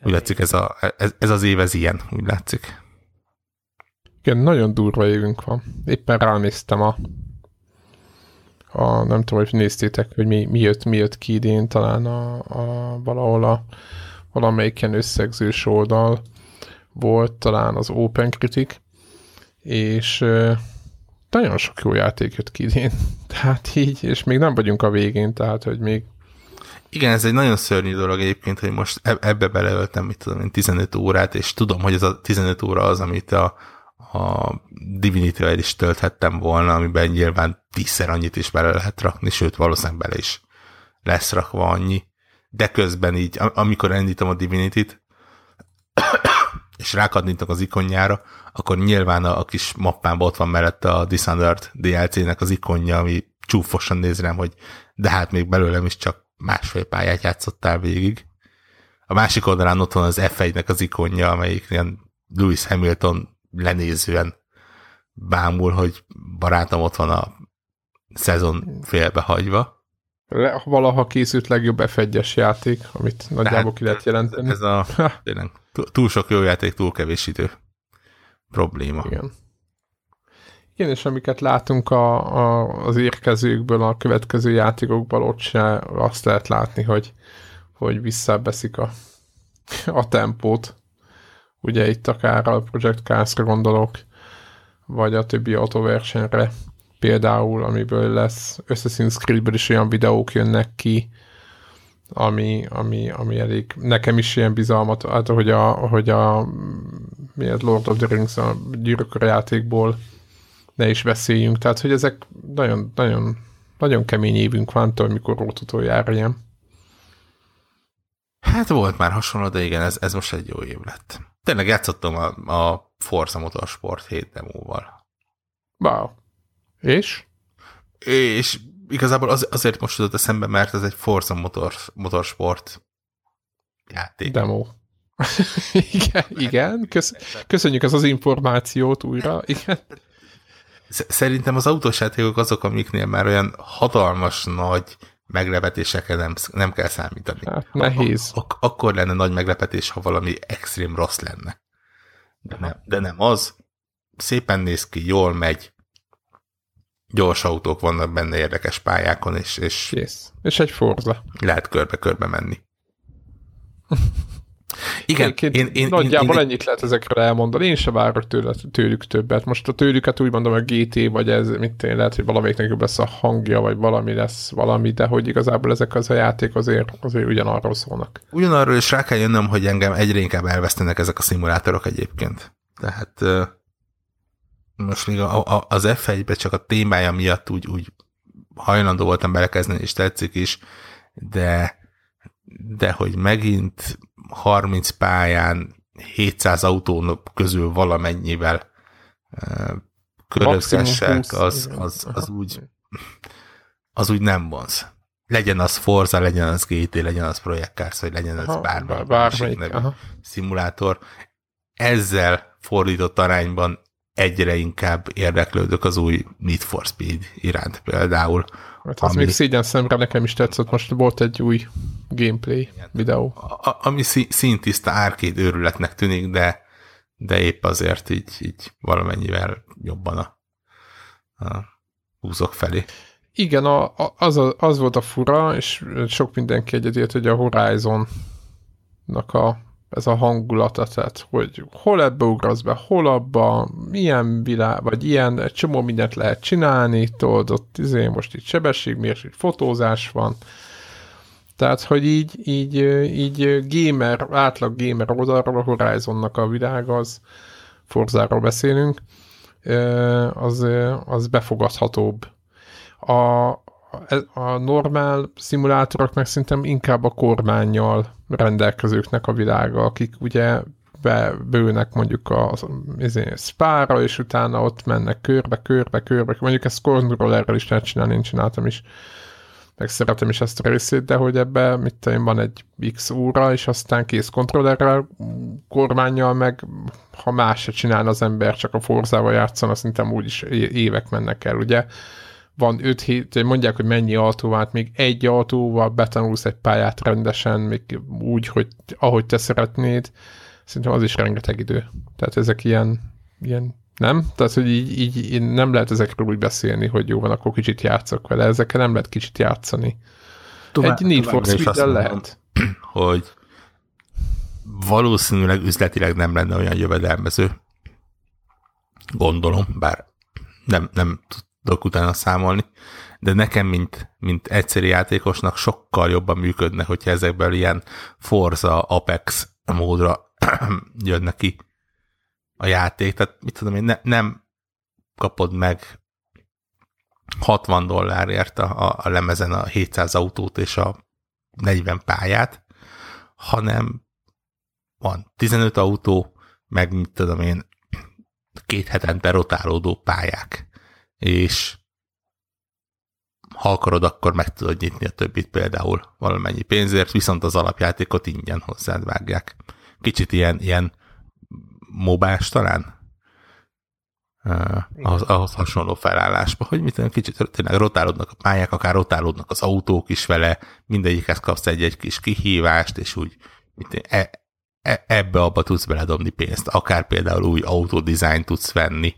D: Úgy látszik, ez, a, ez, ez az év ez ilyen, úgy látszik.
A: Igen, nagyon durva évünk van. Éppen ránéztem a, a nem tudom, hogy néztétek, hogy mi, mi, jött, mi jött ki idén, talán a, a, valahol a valamelyik ilyen összegzős oldal volt, talán az Open Critic, és nagyon sok jó játék jött ki idén. Tehát így, és még nem vagyunk a végén, tehát hogy még
D: igen, ez egy nagyon szörnyű dolog egyébként, hogy most ebbe beleöltem, mit tudom én, 15 órát, és tudom, hogy ez a 15 óra az, amit a, a divinity el is tölthettem volna, amiben nyilván tízszer annyit is bele lehet rakni, sőt, valószínűleg bele is lesz rakva annyi. De közben így, amikor elindítom a Divinity-t, és rákadnítok az ikonjára, akkor nyilván a, a kis mappában ott van mellette a Dishonored DLC-nek az ikonja, ami csúfosan néz rám, hogy de hát még belőlem is csak másfél pályát játszottál végig. A másik oldalán ott van az F1-nek az ikonja, amelyik ilyen Lewis Hamilton lenézően bámul, hogy barátom ott van a szezon félbehagyva.
A: Le, valaha készült legjobb f játék, amit nagyjából hát, ki lehet jelenteni.
D: Ez a tényleg, túl sok jó játék, túl kevés idő probléma.
A: Igen. Igen, és amiket látunk a, a, az érkezőkből, a következő játékokból, ott se azt lehet látni, hogy, hogy visszabeszik a, a tempót. Ugye itt akár a Project Cars-ra gondolok, vagy a többi autóversenyre például, amiből lesz Assassin's Creed-ből is olyan videók jönnek ki, ami, ami, ami elég nekem is ilyen bizalmat, hát hogy a, hogy a miért Lord of the Rings a gyűrök játékból ne is beszéljünk, tehát hogy ezek nagyon, nagyon, nagyon kemény évünk van, tudom, mikor volt utoljára ilyen.
D: Hát volt már hasonló, de igen, ez, ez most egy jó év lett. Tényleg játszottam a, a Forza Motorsport 7 demóval.
A: Wow. És?
D: És igazából az, azért most tudott eszembe, mert ez egy Forza motor, Motorsport játék.
A: Demo. igen, igen. Kösz, köszönjük ez az információt újra. Igen.
D: Szerintem az autós játékok azok, amiknél már olyan hatalmas nagy meglepetésekre nem, nem kell számítani.
A: Hát nehéz.
D: Ak- akkor lenne nagy meglepetés, ha valami extrém rossz lenne. De nem, de nem az. Szépen néz ki, jól megy, gyors autók vannak benne érdekes pályákon, és, és,
A: yes. és egy Forza.
D: Lehet körbe-körbe menni. Igen,
A: én, én, én, nagyjából én, én, ennyit lehet ezekre elmondani, én sem várok tőle, tőlük többet. Most a tőlüket úgy mondom, a GT, vagy ez, mit én lehet, hogy valamelyiknek jobb lesz a hangja, vagy valami lesz valami, de hogy igazából ezek az a játék azért, azért ugyanarról szólnak.
D: Ugyanarról is rá kell jönnöm, hogy engem egyre inkább elvesztenek ezek a szimulátorok egyébként. Tehát most még a, a, az F1-be csak a témája miatt úgy, úgy hajlandó voltam belekezdeni, és tetszik is, de, de hogy megint 30 pályán 700 autó közül valamennyivel körözgessek, az, az, az, úgy, az úgy nem vonz. Legyen az Forza, legyen az GT, legyen az Project Cars, vagy legyen az bármelyik, bármelyik nevű szimulátor. Ezzel fordított arányban egyre inkább érdeklődök az új Need for Speed iránt például.
A: Hát az ami... még szégyen szemre nekem is tetszett, most volt egy új gameplay igen. videó.
D: A, ami szintiszta árkéd őrületnek tűnik, de, de épp azért így, így valamennyivel jobban a, a húzok felé.
A: Igen, a, a, az, a, az volt a fura, és sok mindenki egyetért, hogy a Horizon-nak a ez a hangulata, tehát hogy hol ebbe ugrasz be, hol abba, milyen világ, vagy ilyen, egy csomó mindent lehet csinálni, tudod, ott izé, most itt sebességmérés, itt fotózás van, tehát, hogy így, így, így gamer, átlag gamer oldalról a Horizonnak a világ az, Forzáról beszélünk, az, az befogadhatóbb. A, a normál szimulátorok meg szerintem inkább a kormányjal rendelkezőknek a világa, akik ugye be, bőnek mondjuk a izé, spára, és utána ott mennek körbe, körbe, körbe. Mondjuk ezt kontrollerrel is lehet csinálni, én csináltam is meg szeretem is ezt a részét, de hogy ebbe, mit tudom, van egy X óra, és aztán kész kontrollerrel, kormányjal, meg ha más se csinál az ember, csak a forzával játszana, szerintem úgyis évek mennek el, ugye? Van 5 hét, mondják, hogy mennyi autó hát még egy autóval betanulsz egy pályát rendesen, még úgy, hogy ahogy te szeretnéd, szerintem az is rengeteg idő. Tehát ezek ilyen, ilyen nem? Tehát, hogy így, így, nem lehet ezekről úgy beszélni, hogy jó van, akkor kicsit játszok vele. Ezekkel nem lehet kicsit játszani. Tovább, Egy Need for speed lehet.
D: Hogy valószínűleg üzletileg nem lenne olyan jövedelmező. Gondolom, bár nem, nem utána számolni, de nekem, mint, mint egyszerű játékosnak sokkal jobban működne, hogyha ezekből ilyen Forza, Apex módra jönne ki a játék, tehát mit tudom én, ne, nem kapod meg 60 dollárért a, a lemezen a 700 autót és a 40 pályát, hanem van 15 autó, meg mit tudom én, két hetente rotálódó pályák, és ha akarod, akkor meg tudod nyitni a többit például valamennyi pénzért, viszont az alapjátékot ingyen hozzád vágják. Kicsit ilyen, ilyen mobás talán? Uh, ahhoz, ahhoz hasonló felállásba, hogy mit kicsit tényleg rotálódnak a pályák, akár rotálódnak az autók is vele, mindegyikhez kapsz egy-egy kis kihívást, és úgy mit e, e, ebbe abba tudsz beledobni pénzt, akár például új autodizájn tudsz venni.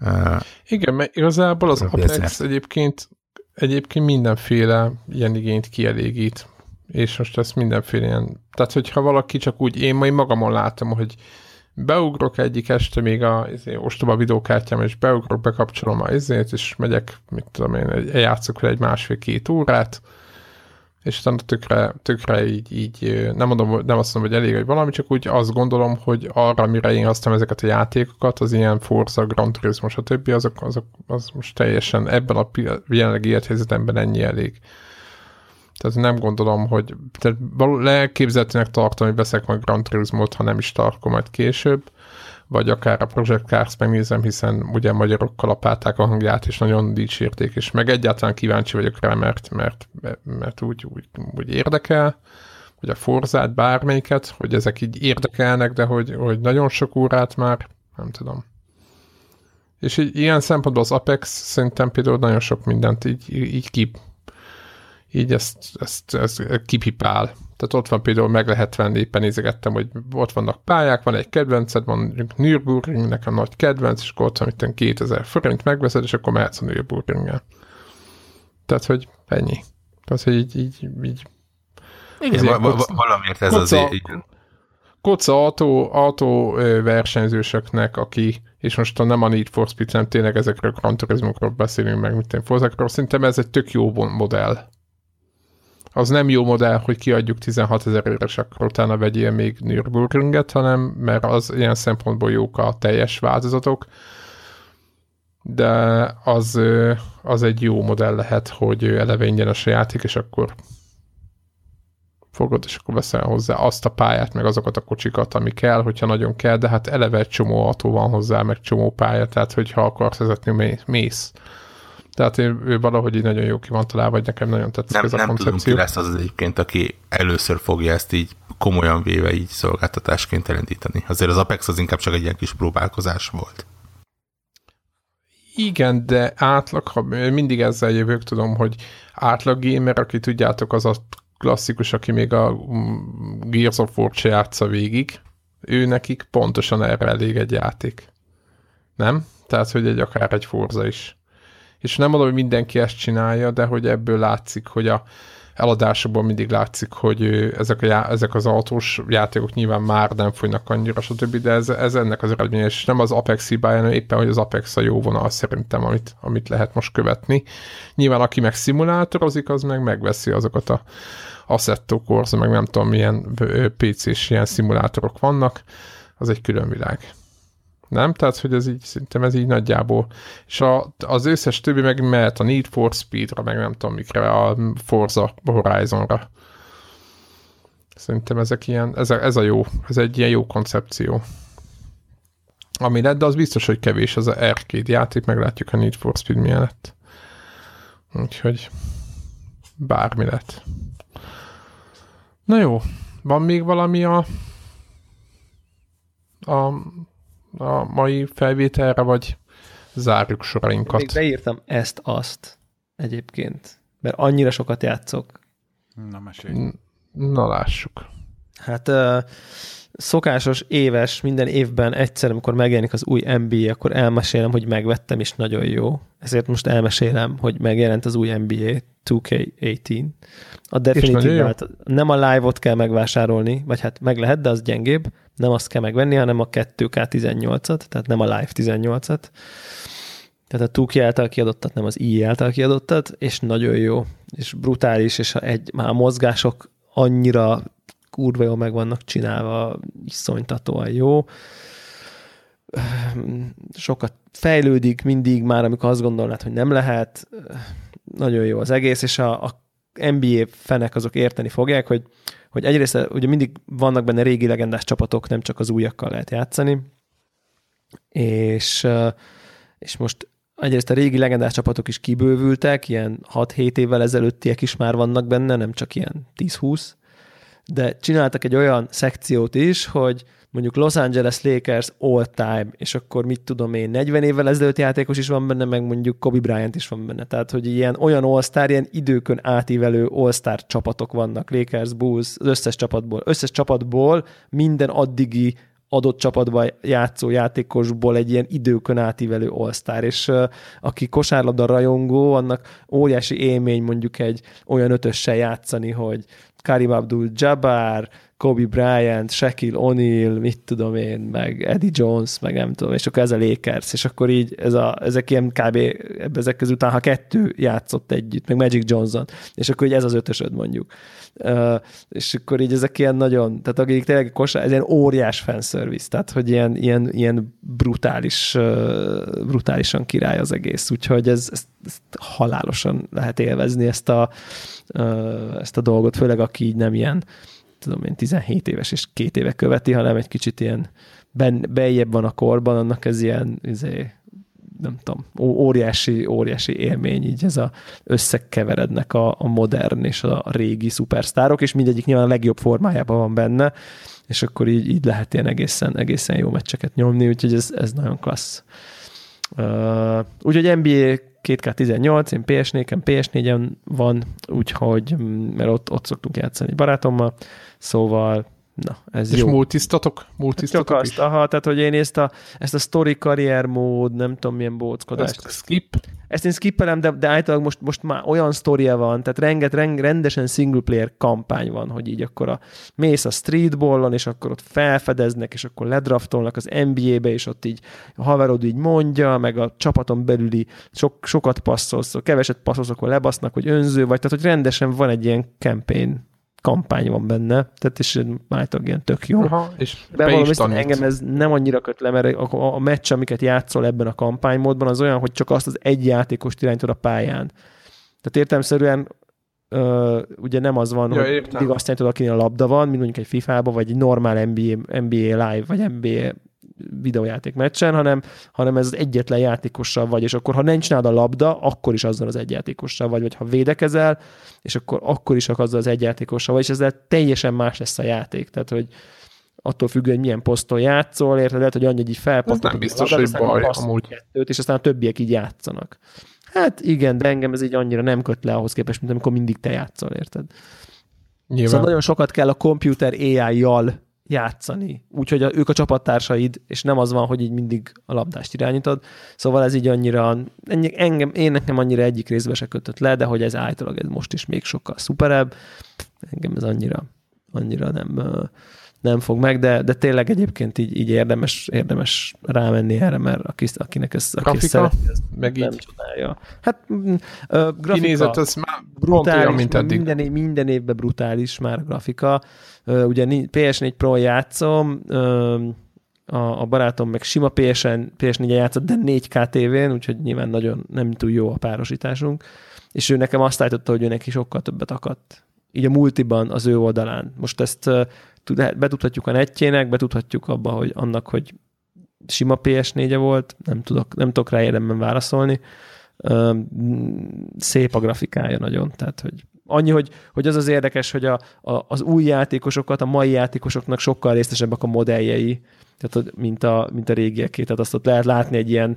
A: Uh, Igen, mert igazából az Apex egyébként egyébként mindenféle ilyen igényt kielégít, és most ezt mindenféle ilyen, tehát hogyha valaki csak úgy, én majd magamon látom, hogy beugrok egyik este még a izé, ostoba videókártyám, és beugrok, bekapcsolom a izét, és megyek, mit tudom én, játszok vele egy másfél-két órát, és utána tökre, tökre így, így nem, mondom, nem azt mondom, hogy elég, hogy valami, csak úgy azt gondolom, hogy arra, mire én használom ezeket a játékokat, az ilyen Forza, Gran Turismo, stb., azok, azok az most teljesen ebben a jelenlegi élethelyzetemben ennyi elég. Tehát nem gondolom, hogy tehát elképzelhetőnek tartom, hogy veszek majd Grand Turismo-t, ha nem is tartom majd később, vagy akár a Project Cars megnézem, hiszen ugye magyarok kalapálták a hangját, és nagyon dicsérték, és meg egyáltalán kíváncsi vagyok rá, mert, mert, mert úgy, úgy, úgy érdekel, hogy a Forzát, bármelyiket, hogy ezek így érdekelnek, de hogy, hogy nagyon sok órát már, nem tudom. És így, ilyen szempontból az Apex szerintem például nagyon sok mindent így, így kip, így ezt, ezt, ezt kipipál. Tehát ott van például, meg lehet venni, éppen nézegettem, hogy ott vannak pályák, van egy kedvenced, van mondjuk Nürburgring, nekem nagy kedvenc, és akkor ott van itt 2000 forint megveszed, és akkor mehetsz a Nürburgringen. Tehát, hogy ennyi. Tehát, hogy így, így, így
D: igen, val- val- valamiért ez koca, az így.
A: Koca autó, autó versenyzősöknek, aki, és most nem a Need for Speed, hanem tényleg ezekről a Gran beszélünk meg, mint én Forzakról, szerintem ez egy tök jó modell az nem jó modell, hogy kiadjuk 16 ezer ére, és akkor utána vegyél még Nürburgringet, hanem mert az ilyen szempontból jók a teljes változatok, de az, az egy jó modell lehet, hogy eleve ingyenes a játék, és akkor fogod, és akkor veszel hozzá azt a pályát, meg azokat a kocsikat, ami kell, hogyha nagyon kell, de hát eleve egy csomó autó van hozzá, meg csomó pálya, tehát hogyha akarsz vezetni, mész. Tehát ő, ő valahogy így nagyon jó ki van találva, vagy nekem nagyon tetszik
D: nem,
A: ez a
D: nem
A: koncepció. Nem
D: tudom, ki lesz az, egyébként, aki először fogja ezt így komolyan véve így szolgáltatásként elindítani. Azért az Apex az inkább csak egy ilyen kis próbálkozás volt.
A: Igen, de átlag, ha mindig ezzel jövök, tudom, hogy átlag gamer, aki tudjátok, az a klasszikus, aki még a Gears of War se játsza végig, ő nekik pontosan erre elég egy játék. Nem? Tehát, hogy egy akár egy Forza is és nem mondom, hogy mindenki ezt csinálja, de hogy ebből látszik, hogy a eladásokból mindig látszik, hogy ezek, a já- ezek az autós játékok nyilván már nem folynak annyira, stb., de ez, ez ennek az eredménye, és nem az Apex hibája, hanem éppen, hogy az Apex a jó vonal szerintem, amit, amit lehet most követni. Nyilván aki meg szimulátorozik, az meg megveszi azokat a Assetto Corsa, meg nem tudom milyen PC-s ilyen szimulátorok vannak, az egy külön világ nem? Tehát, hogy ez így, szerintem ez így nagyjából. És a, az összes többi meg mehet a Need for Speed-ra, meg nem tudom mikre, a Forza Horizon-ra. Szerintem ezek ilyen, ez a, ez a jó, ez egy ilyen jó koncepció. Ami lett, de az biztos, hogy kevés az a arcade játék, meglátjuk a Need for Speed mielőtt. Úgyhogy bármi lett. Na jó, van még valami a, a, a mai felvételre, vagy zárjuk sorainkat?
C: Még beírtam ezt-azt egyébként, mert annyira sokat játszok.
B: Na, mesélj.
A: Na, lássuk.
C: Hát uh, szokásos éves, minden évben egyszer, amikor megjelenik az új NBA, akkor elmesélem, hogy megvettem, és nagyon jó. Ezért most elmesélem, hogy megjelent az új NBA 2K18. A Definitive nem a live-ot kell megvásárolni, vagy hát meg lehet, de az gyengébb. Nem azt kell megvenni, hanem a 2K18-at, tehát nem a Live 18-at. Tehát a 2K által kiadottat, nem az EA által kiadottat, és nagyon jó, és brutális, és egy, már a mozgások annyira kurva jól meg vannak csinálva, iszonytatóan jó. Sokat fejlődik mindig már, amikor azt gondolnád, hogy nem lehet. Nagyon jó az egész, és a, a NBA fenek azok érteni fogják, hogy, hogy egyrészt ugye mindig vannak benne régi legendás csapatok, nem csak az újakkal lehet játszani, és, és most egyrészt a régi legendás csapatok is kibővültek, ilyen 6-7 évvel ezelőttiek is már vannak benne, nem csak ilyen 10-20, de csináltak egy olyan szekciót is, hogy mondjuk Los Angeles Lakers all time, és akkor mit tudom én, 40 évvel ezelőtt játékos is van benne, meg mondjuk Kobe Bryant is van benne. Tehát, hogy ilyen olyan all ilyen időkön átívelő all csapatok vannak, Lakers, Bulls, az összes csapatból. Összes csapatból minden addigi adott csapatban játszó játékosból egy ilyen időkön átívelő all és aki kosárlabda rajongó, annak óriási élmény mondjuk egy olyan ötössel játszani, hogy Karim Abdul-Jabbar, Kobe Bryant, Shaquille O'Neal, mit tudom én, meg Eddie Jones, meg nem tudom, és akkor ez a Lakers, és akkor így ez a, ezek ilyen kb. ezek közül talán ha kettő játszott együtt, meg Magic Johnson, és akkor így ez az ötösöd mondjuk. Uh, és akkor így ezek ilyen nagyon, tehát akik tényleg kosár, ez ilyen óriás fanservice, tehát hogy ilyen, ilyen, ilyen brutális, uh, brutálisan király az egész, úgyhogy ez, ezt, ezt halálosan lehet élvezni ezt a, uh, ezt a dolgot, főleg aki így nem ilyen tudom én, 17 éves és két éve követi, hanem egy kicsit ilyen ben, bejjebb van a korban, annak ez ilyen, izé, nem tudom, óriási, óriási élmény, így ez a összekeverednek a, a modern és a régi szupersztárok, és mindegyik nyilván a legjobb formájában van benne, és akkor így, így lehet ilyen egészen, egészen jó meccseket nyomni, úgyhogy ez, ez nagyon klassz. Uh, úgyhogy NBA 2K18, én PS4-en, PS4-en van, úgyhogy, mert ott, ott szoktunk játszani barátommal, Szóval Na, ez
A: és
C: jó.
A: multisztatok? multisztatok
C: Csak azt, aha, tehát hogy én ezt a, ezt a story karrier mód, nem tudom milyen bóckodást.
A: Ezt skip?
C: Ezt én skippelem, de, de általában most, most már olyan sztoria van, tehát renget, reng, rendesen single player kampány van, hogy így akkor a, mész a streetballon, és akkor ott felfedeznek, és akkor ledraftolnak az NBA-be, és ott így a haverod így mondja, meg a csapaton belüli sok, sokat passzolsz, keveset passzolsz, akkor lebasznak, hogy önző vagy, tehát hogy rendesen van egy ilyen campaign kampány van benne, tehát és állítólag ilyen tök jó. Aha,
A: és Bevallom, is
C: engem ez nem annyira köt le, mert a, a meccs, amiket játszol ebben a kampánymódban, az olyan, hogy csak azt az egy játékost irányítod a pályán. Tehát értelmszerűen Uh, ugye nem az van, ja, hogy mindig azt jelentod, akinél a labda van, mint mondjuk egy FIFA-ba, vagy egy normál NBA, NBA Live, vagy NBA videójáték meccsen, hanem, hanem ez az egyetlen játékossal vagy, és akkor ha nincs nálad a labda, akkor is azzal az egy játékossal vagy, vagy ha védekezel, és akkor, akkor is azzal az egy játékossal vagy, és ezzel teljesen más lesz a játék. Tehát, hogy attól függően, hogy milyen poszton játszol, érted? Lehet, hogy annyi, hogy így felpattan.
A: nem biztos, hogy baj,
C: amúgy. Kettőt, és aztán a többiek így játszanak. Hát igen, de engem ez így annyira nem köt le ahhoz képest, mint amikor mindig te játszol, érted? Nyilván. Szóval nagyon sokat kell a komputer AI-jal játszani, úgyhogy ők a csapattársaid, és nem az van, hogy így mindig a labdást irányítod. Szóval ez így annyira, engem, én nekem annyira egyik részbe se kötött le, de hogy ez általában most is még sokkal szuperebb, engem ez annyira, annyira nem, nem fog meg, de, de tényleg egyébként így, így érdemes, érdemes rámenni erre, mert aki, akinek ez, aki grafika, szereti, ez meg nem így. csodálja. Hát uh, grafika,
A: Kinézet, az már
C: brutális, olyan, mint eddig. Minden, minden évben brutális már a grafika. Uh, ugye PS4 Pro játszom, uh, a, a barátom meg sima PS-en, PS4-en játszott, de 4K tévén, úgyhogy nyilván nagyon nem túl jó a párosításunk, és ő nekem azt állította, hogy ő neki sokkal többet akadt így a multiban az ő oldalán. Most ezt betudhatjuk a netjének, betudhatjuk abba, hogy annak, hogy sima PS4-e volt, nem tudok, nem tudok rá érdemben válaszolni. Szép a grafikája nagyon, tehát hogy annyi, hogy, hogy az az érdekes, hogy a, a, az új játékosokat, a mai játékosoknak sokkal részesebbek a modelljei, tehát, mint, a, mint a régieké. Tehát azt ott lehet látni egy ilyen,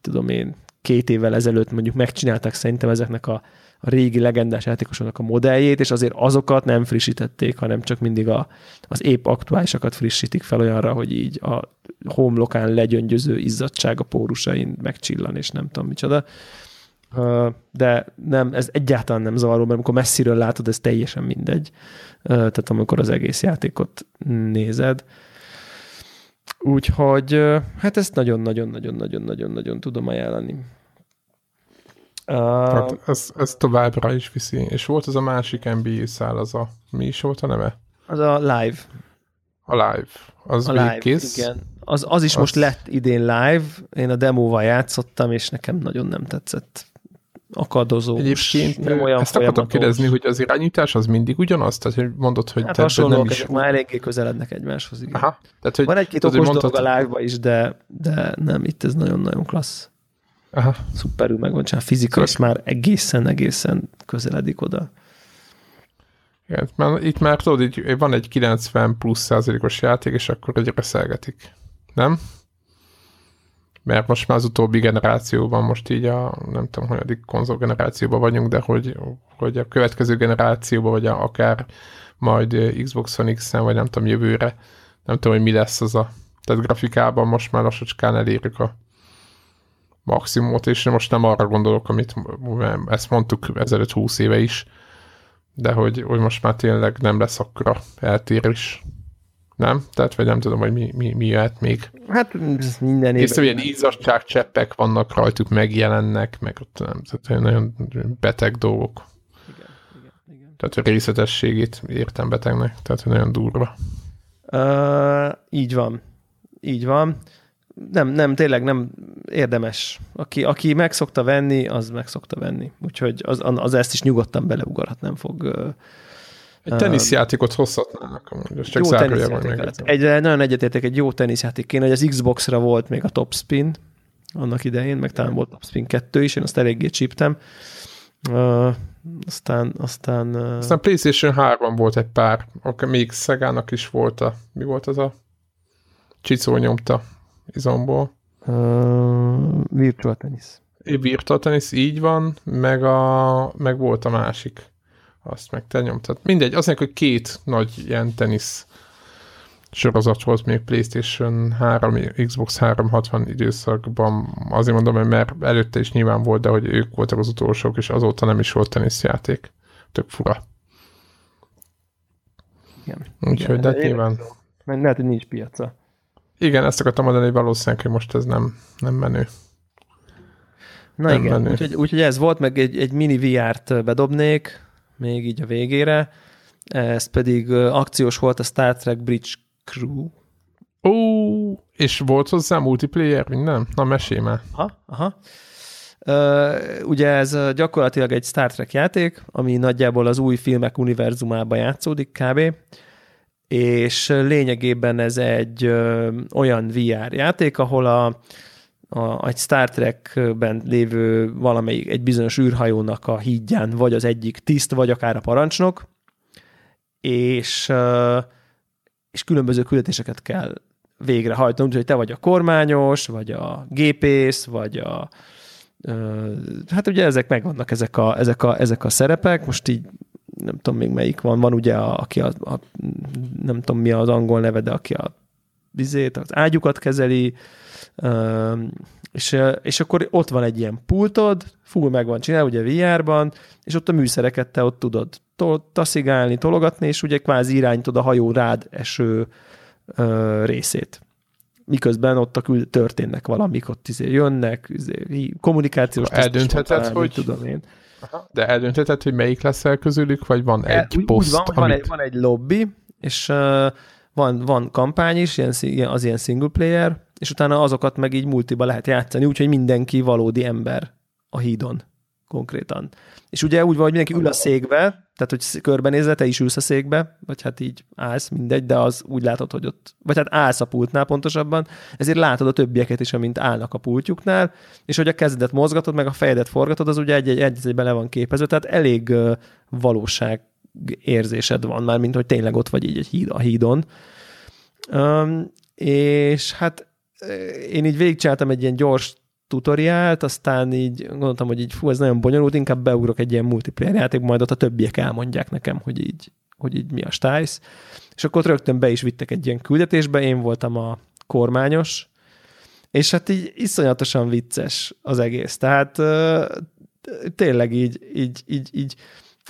C: tudom én, két évvel ezelőtt mondjuk megcsinálták szerintem ezeknek a, a régi legendás játékosoknak a modelljét, és azért azokat nem frissítették, hanem csak mindig a, az épp aktuálisakat frissítik fel olyanra, hogy így a homlokán legyöngyöző izzadság a pórusain megcsillan, és nem tudom micsoda. De nem, ez egyáltalán nem zavaró, mert amikor messziről látod, ez teljesen mindegy. Tehát amikor az egész játékot nézed. Úgyhogy hát ezt nagyon-nagyon-nagyon-nagyon-nagyon-nagyon tudom ajánlani.
A: Tehát ez, ez továbbra is viszi. És volt az a másik NBA szál, az a, mi is volt a neve?
C: Az a Live.
A: A Live. Az a live, kész? igen.
C: Az, az is az... most lett idén live, én a demóval játszottam, és nekem nagyon nem tetszett akadozó.
A: Egyébként nem olyan ezt akartam kérdezni, hogy az irányítás az mindig ugyanaz? Tehát hogy mondod, hogy
C: hát hasonlóak, nem is... már eléggé közelednek egymáshoz. Igen. Aha. Tehát, hogy Van egy-két okos mondtad... dolog a live is, de, de nem, itt ez nagyon-nagyon klassz. Aha. Szuperül meg van csinálva. Fizika is már egészen-egészen közeledik oda.
A: Igen, mert itt már tudod, így van egy 90 plusz százalékos játék, és akkor egy reszelgetik. Nem? Mert most már az utóbbi generációban, most így a, nem tudom, hogy addig konzol generációban vagyunk, de hogy, hogy a következő generációban, vagy a, akár majd Xbox X-en, vagy nem tudom, jövőre, nem tudom, hogy mi lesz az a, tehát grafikában most már lassacskán elérjük a maximumot, és most nem arra gondolok, amit ezt mondtuk ezelőtt 20 éve is, de hogy, hogy most már tényleg nem lesz akkora eltérés. Nem? Tehát, vagy nem tudom, hogy mi, mi, mi jöhet még.
C: Hát minden évben.
A: És ilyen ízasság cseppek vannak rajtuk, megjelennek, meg ott nem, tehát nagyon beteg dolgok. Igen, igen, igen. Tehát a részletességét értem betegnek, tehát nagyon durva.
C: Uh, így van. Így van nem, nem, tényleg nem érdemes. Aki, aki meg szokta venni, az meg szokta venni. Úgyhogy az, az ezt is nyugodtan beleugarhat, nem fog...
A: Egy teniszjátékot hozhatnának, csak jó teniszjáték.
C: Egy, nagyon egyetértek, egy jó teniszjáték kéne, hogy az Xbox-ra volt még a Top Spin annak idején, meg talán volt Top Spin 2 is, én azt eléggé csíptem. Uh, aztán, aztán... Uh...
A: Aztán PlayStation 3 volt egy pár, akkor még Szegának is volt a... Mi volt az a... Csicó nyomta izomból.
C: Uh, virtual tennis.
A: Virtual tennis, így van, meg, a, meg volt a másik. Azt meg te nyomtad. Mindegy, az hogy két nagy ilyen tenisz sorozat volt még PlayStation 3, Xbox 360 időszakban. Azért mondom, mert előtte is nyilván volt, de hogy ők voltak az utolsók, és azóta nem is volt teniszjáték. Tök fura.
C: Igen.
A: Úgyhogy, de nyilván...
C: Mert lehet, hogy nincs piaca.
A: Igen, ezt akartam mondani, hogy valószínűleg, hogy most ez nem, nem menő.
C: Na nem igen, úgyhogy, úgyhogy ez volt, meg egy, egy mini VR-t bedobnék, még így a végére. Ez pedig akciós volt a Star Trek Bridge Crew.
A: Ó, és volt hozzá multiplayer, minden? Na, mesélj már.
C: Aha, aha. Uh, ugye ez gyakorlatilag egy Star Trek játék, ami nagyjából az új filmek univerzumában játszódik kb és lényegében ez egy ö, olyan VR játék, ahol a, a, egy Star Trekben lévő valamelyik, egy bizonyos űrhajónak a hídján vagy az egyik tiszt, vagy akár a parancsnok, és, ö, és különböző küldetéseket kell végrehajtani, úgyhogy te vagy a kormányos, vagy a gépész, vagy a hát ugye ezek megvannak, ezek a, ezek a, ezek a szerepek, most így nem tudom még melyik van, van ugye, a, aki a, a, nem tudom mi az angol neve, de aki a vizét, az ágyukat kezeli, és, és akkor ott van egy ilyen pultod, full meg van csinálva, ugye VR-ban, és ott a műszereket te ott tudod taszigálni, tologatni, és ugye kvázi irányítod a hajó rád eső ö, részét. Miközben ott a kül- történnek valamik, ott izé jönnek, izé, kommunikációs...
A: Eldöntheted, hogy... Tudom én. De eldöntheted, hogy melyik leszel közülük, vagy van El, egy úgy, poszt? Úgy
C: van, amit... van, egy, van egy lobby, és uh, van, van kampány is, ilyen, az ilyen single player, és utána azokat meg így multiba lehet játszani, úgyhogy mindenki valódi ember a hídon. Konkrétan. És ugye úgy van, hogy mindenki ül a székbe, tehát hogy körbenézve, te is ülsz a székbe, vagy hát így állsz, mindegy, de az úgy látod, hogy ott, vagy hát állsz a pultnál pontosabban, ezért látod a többieket is, amint állnak a pultjuknál, és hogy a kezedet mozgatod, meg a fejedet forgatod, az ugye egy-egy egy bele van képezve, tehát elég valóság érzésed van már, mint hogy tényleg ott vagy így egy híd, a hídon. Um, és hát én így végigcsináltam egy ilyen gyors tutoriált, aztán így gondoltam, hogy így fú, ez nagyon bonyolult, inkább beugrok egy ilyen multiplayer játék, majd ott a többiek elmondják nekem, hogy így, hogy így mi a stájsz. És akkor ott rögtön be is vittek egy ilyen küldetésbe, én voltam a kormányos, és hát így iszonyatosan vicces az egész. Tehát tényleg így, így, így, így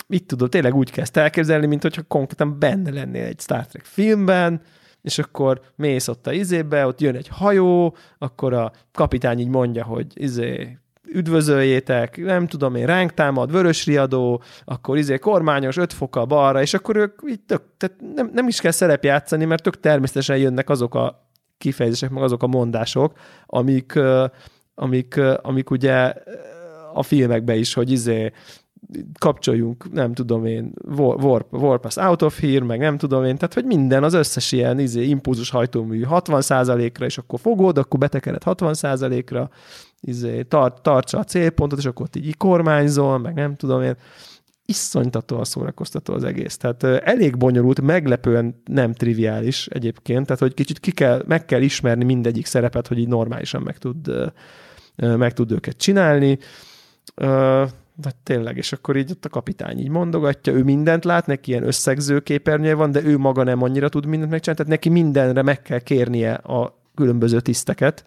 C: mit tudod, tényleg úgy kezd elképzelni, mint hogyha konkrétan benne lennél egy Star Trek filmben, és akkor mész ott a izébe, ott jön egy hajó, akkor a kapitány így mondja, hogy izé, üdvözöljétek, nem tudom én, ránk támad, vörös riadó, akkor izé kormányos, öt fokkal balra, és akkor ők így tök, tehát nem, nem is kell szerep játszani, mert tök természetesen jönnek azok a kifejezések, meg azok a mondások, amik, amik, amik ugye a filmekben is, hogy izé kapcsoljunk, nem tudom én, warp, warp az out of here, meg nem tudom én, tehát hogy minden, az összes ilyen izé, impulzus hajtómű 60%-ra, és akkor fogod, akkor betekered 60%-ra, izé, tart, tartsa a célpontot, és akkor így kormányzol, meg nem tudom én, iszonytatóan szórakoztató az egész. Tehát elég bonyolult, meglepően nem triviális egyébként, tehát hogy kicsit ki kell, meg kell ismerni mindegyik szerepet, hogy így normálisan meg tud, meg tud őket csinálni de tényleg, és akkor így ott a kapitány így mondogatja, ő mindent lát, neki ilyen összegző képernyője van, de ő maga nem annyira tud mindent megcsinálni, tehát neki mindenre meg kell kérnie a különböző tiszteket,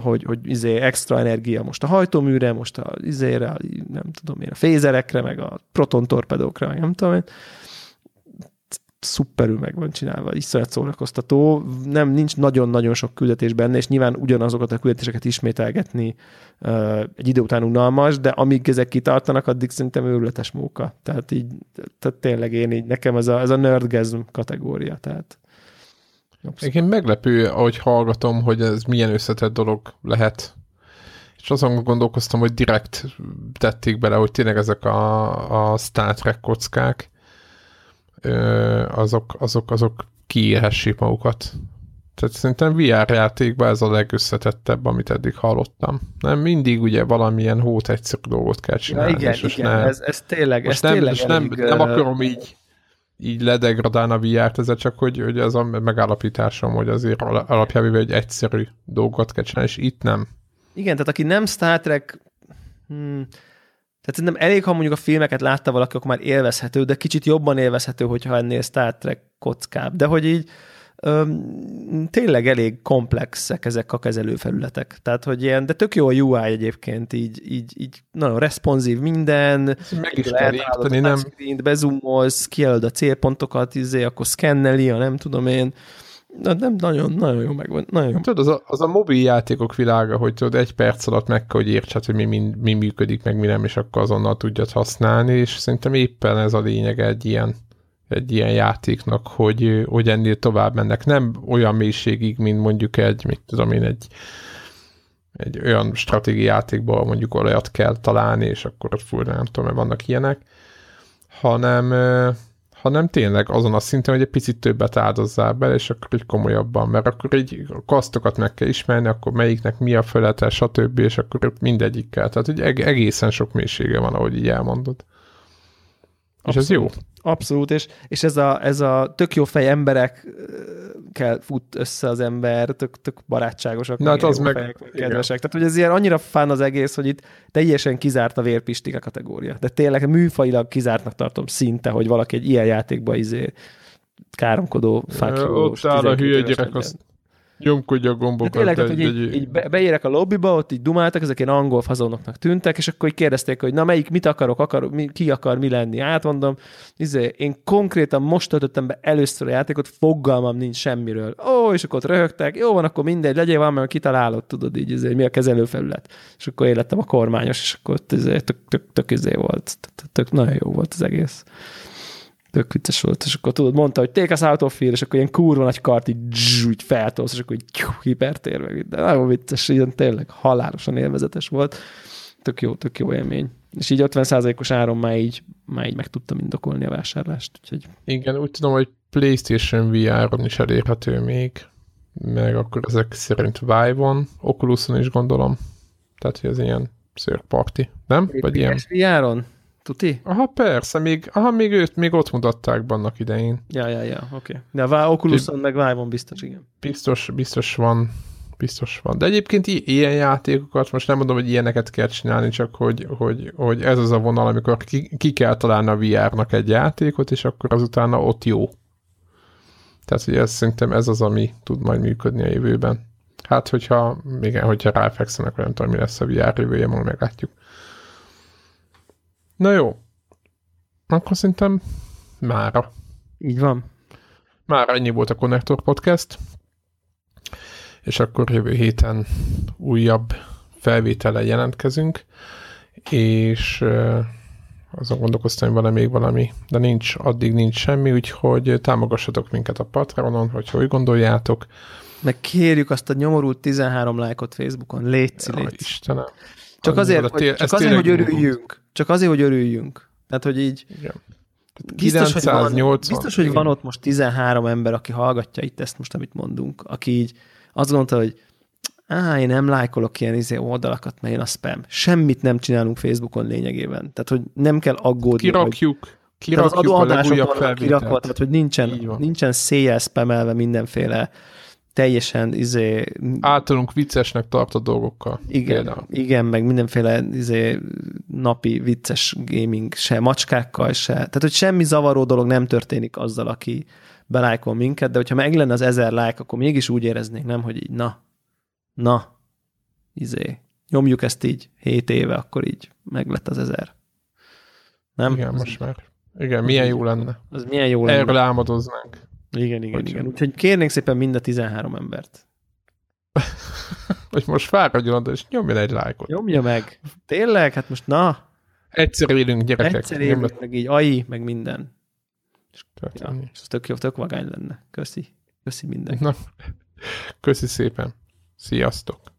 C: hogy, hogy izé extra energia most a hajtóműre, most a izére, nem tudom én, a fézerekre, meg a proton torpedókra, meg nem tudom én szuperül meg van csinálva, iszonyat szórakoztató, nem, nincs nagyon-nagyon sok küldetés benne, és nyilván ugyanazokat a küldetéseket ismételgetni uh, egy idő után unalmas, de amíg ezek kitartanak, addig szerintem őrületes móka. Tehát így, tehát tényleg én így, nekem ez a, ez a nerdgasm kategória, tehát
A: Egyébként meglepő, ahogy hallgatom, hogy ez milyen összetett dolog lehet. És azon gondolkoztam, hogy direkt tették bele, hogy tényleg ezek a, a Star Trek kockák, azok, azok, azok kiírhessék magukat. Tehát szerintem VR játékban ez a legösszetettebb, amit eddig hallottam. Nem mindig ugye valamilyen hót egyszerű dolgot kell csinálni.
C: Ja, igen,
A: és
C: igen,
A: nem,
C: ez, ez tényleg,
A: most
C: ez
A: nem,
C: tényleg
A: és nem,
C: elég,
A: nem akarom így így ledegradálni a VR-t, ez csak hogy, hogy ez a megállapításom, hogy azért alapjában egy egyszerű dolgot kell csinálni, és itt nem.
C: Igen, tehát aki nem Star Trek, hmm, tehát szerintem elég, ha mondjuk a filmeket látta valaki, akkor már élvezhető, de kicsit jobban élvezhető, hogyha ennél Star Trek kockább. De hogy így öm, tényleg elég komplexek ezek a kezelőfelületek. Tehát, hogy ilyen, de tök jó a UI egyébként, így, így, így nagyon responsív minden.
A: Meg is kell érteni, nem?
C: Bezumolsz, kijelöd a célpontokat, izé, akkor szkenneli, a nem tudom én Na, nem, nagyon, nagyon jó megvan. Nagyon jó.
A: Tudod, az a, az a mobil játékok világa, hogy tudod, egy perc alatt meg kell, hogy értsed, hogy mi, mi, mi működik, meg mi nem, és akkor azonnal tudjad használni, és szerintem éppen ez a lényeg egy ilyen, egy ilyen játéknak, hogy, hogy ennél tovább mennek. Nem olyan mélységig, mint mondjuk egy, mit tudom én, egy, egy olyan stratégiai játékból mondjuk olyat kell találni, és akkor fúrni, nem tudom, mert vannak ilyenek, hanem hanem tényleg azon a szinten, hogy egy picit többet áldozzál bele, és akkor így komolyabban, mert akkor így a kasztokat meg kell ismerni, akkor melyiknek mi a felete, stb., és akkor mindegyikkel. Tehát, hogy egészen sok mélysége van, ahogy így elmondod. És ez jó.
C: Abszolút, és, és ez, a, ez a tök jó fej emberekkel fut össze az ember, tök, tök barátságosak,
A: Na, hát az meg,
C: fejek, kedvesek. Tehát, hogy ez ilyen annyira fán az egész, hogy itt teljesen kizárt a vérpistika kategória. De tényleg műfajilag kizártnak tartom szinte, hogy valaki egy ilyen játékba izé káromkodó
A: fákjós. Ott áll a hülye gyerek, azt Nyomkodja a gombokat. De
C: tényleg, tehát, hogy így, így beérek a lobbyba, ott így dumáltak, ezek ilyen angol fazonoknak tűntek, és akkor így kérdezték, hogy na melyik, mit akarok, akar, mi, ki akar mi lenni. Átmondom, izé, én konkrétan most töltöttem be először a játékot, fogalmam nincs semmiről. Ó, és akkor ott röhögtek, jó van, akkor mindegy, legyél mert kitalálod, tudod így, izé, mi a kezelőfelület. És akkor élettem a kormányos, és akkor ott izé, tök, tök, tök, izé volt. Tök, tök, nagyon jó volt az egész tök vicces volt, és akkor tudod, mondta, hogy take us out of here, és akkor ilyen kurva nagy kart így, így feltolsz, és akkor így hipertér meg, de nagyon vicces, ilyen tényleg halálosan élvezetes volt. tök jó, tök jó élmény. És így 50%-os áron már így, már így meg tudtam indokolni a vásárlást. Úgyhogy...
A: Igen, úgy tudom, hogy PlayStation VR-on is elérhető még, meg akkor ezek szerint Vive-on, Oculuson is gondolom. Tehát, hogy ez ilyen third party, nem? Vagy ilyen...
C: VR-on? Tuti?
A: Aha, persze, még, aha, még őt még ott mutatták annak idején.
C: Ja, ja, ja, oké. Okay. De a Oculuson meg Vive-on biztos, igen.
A: Biztos, biztos van, biztos van. De egyébként ilyen játékokat, most nem mondom, hogy ilyeneket kell csinálni, csak hogy, hogy, hogy ez az a vonal, amikor ki, ki kell találni a VR-nak egy játékot, és akkor azután ott jó. Tehát, hogy ez szerintem ez az, ami tud majd működni a jövőben. Hát, hogyha, igen, hogyha ráfekszenek, nem tudom, mi lesz a VR jövője, majd meglátjuk. Na jó. Akkor szerintem mára.
C: Így van.
A: Már ennyi volt a Connector Podcast, és akkor jövő héten újabb felvétele jelentkezünk, és azon gondolkoztam, hogy van még valami, de nincs, addig nincs semmi, úgyhogy támogassatok minket a Patreonon, hogyha úgy gondoljátok.
C: Meg kérjük azt a nyomorult 13 lájkot Facebookon, ja, létszi.
A: Istenem.
C: Csak azért, hogy, csak azért hogy örüljünk. Csak azért, hogy örüljünk. Tehát, hogy így... Igen. Biztos, hogy, van, biztos, hogy van ott most 13 ember, aki hallgatja itt ezt most, amit mondunk, aki így azt gondolta, hogy á, én nem lájkolok ilyen izé oldalakat, mert én a spam. Semmit nem csinálunk Facebookon lényegében. Tehát, hogy nem kell aggódni.
A: Kirakjuk.
C: Hogy, kirakjuk az a legújabb kirakva, tehát, hogy nincsen, nincsen széjjel spamelve mindenféle teljesen izé...
A: Általunk viccesnek tartott dolgokkal.
C: Igen, például. igen, meg mindenféle izé, napi vicces gaming se, macskákkal se. Tehát, hogy semmi zavaró dolog nem történik azzal, aki belájkol minket, de hogyha meg lenne az ezer like, akkor mégis úgy éreznék, nem, hogy így na, na, izé, nyomjuk ezt így 7 éve, akkor így meg lett az ezer.
A: Nem? Igen, most már. Igen, milyen jó lenne.
C: Az milyen jó lenne.
A: Erről álmodoznánk.
C: Igen, igen, hogy igen. Úgyhogy kérnénk szépen mind a 13 embert.
A: hogy most fáradjon oda, és nyomjon egy lájkot.
C: Nyomja meg. Tényleg? Hát most na.
A: Egyszer élünk, gyerekek.
C: Egyszer élünk, meg így AI, meg minden. Ja, és ez tök jó, tök vagány lenne. Köszi. Köszi mindenki. Na,
A: köszi szépen. Sziasztok.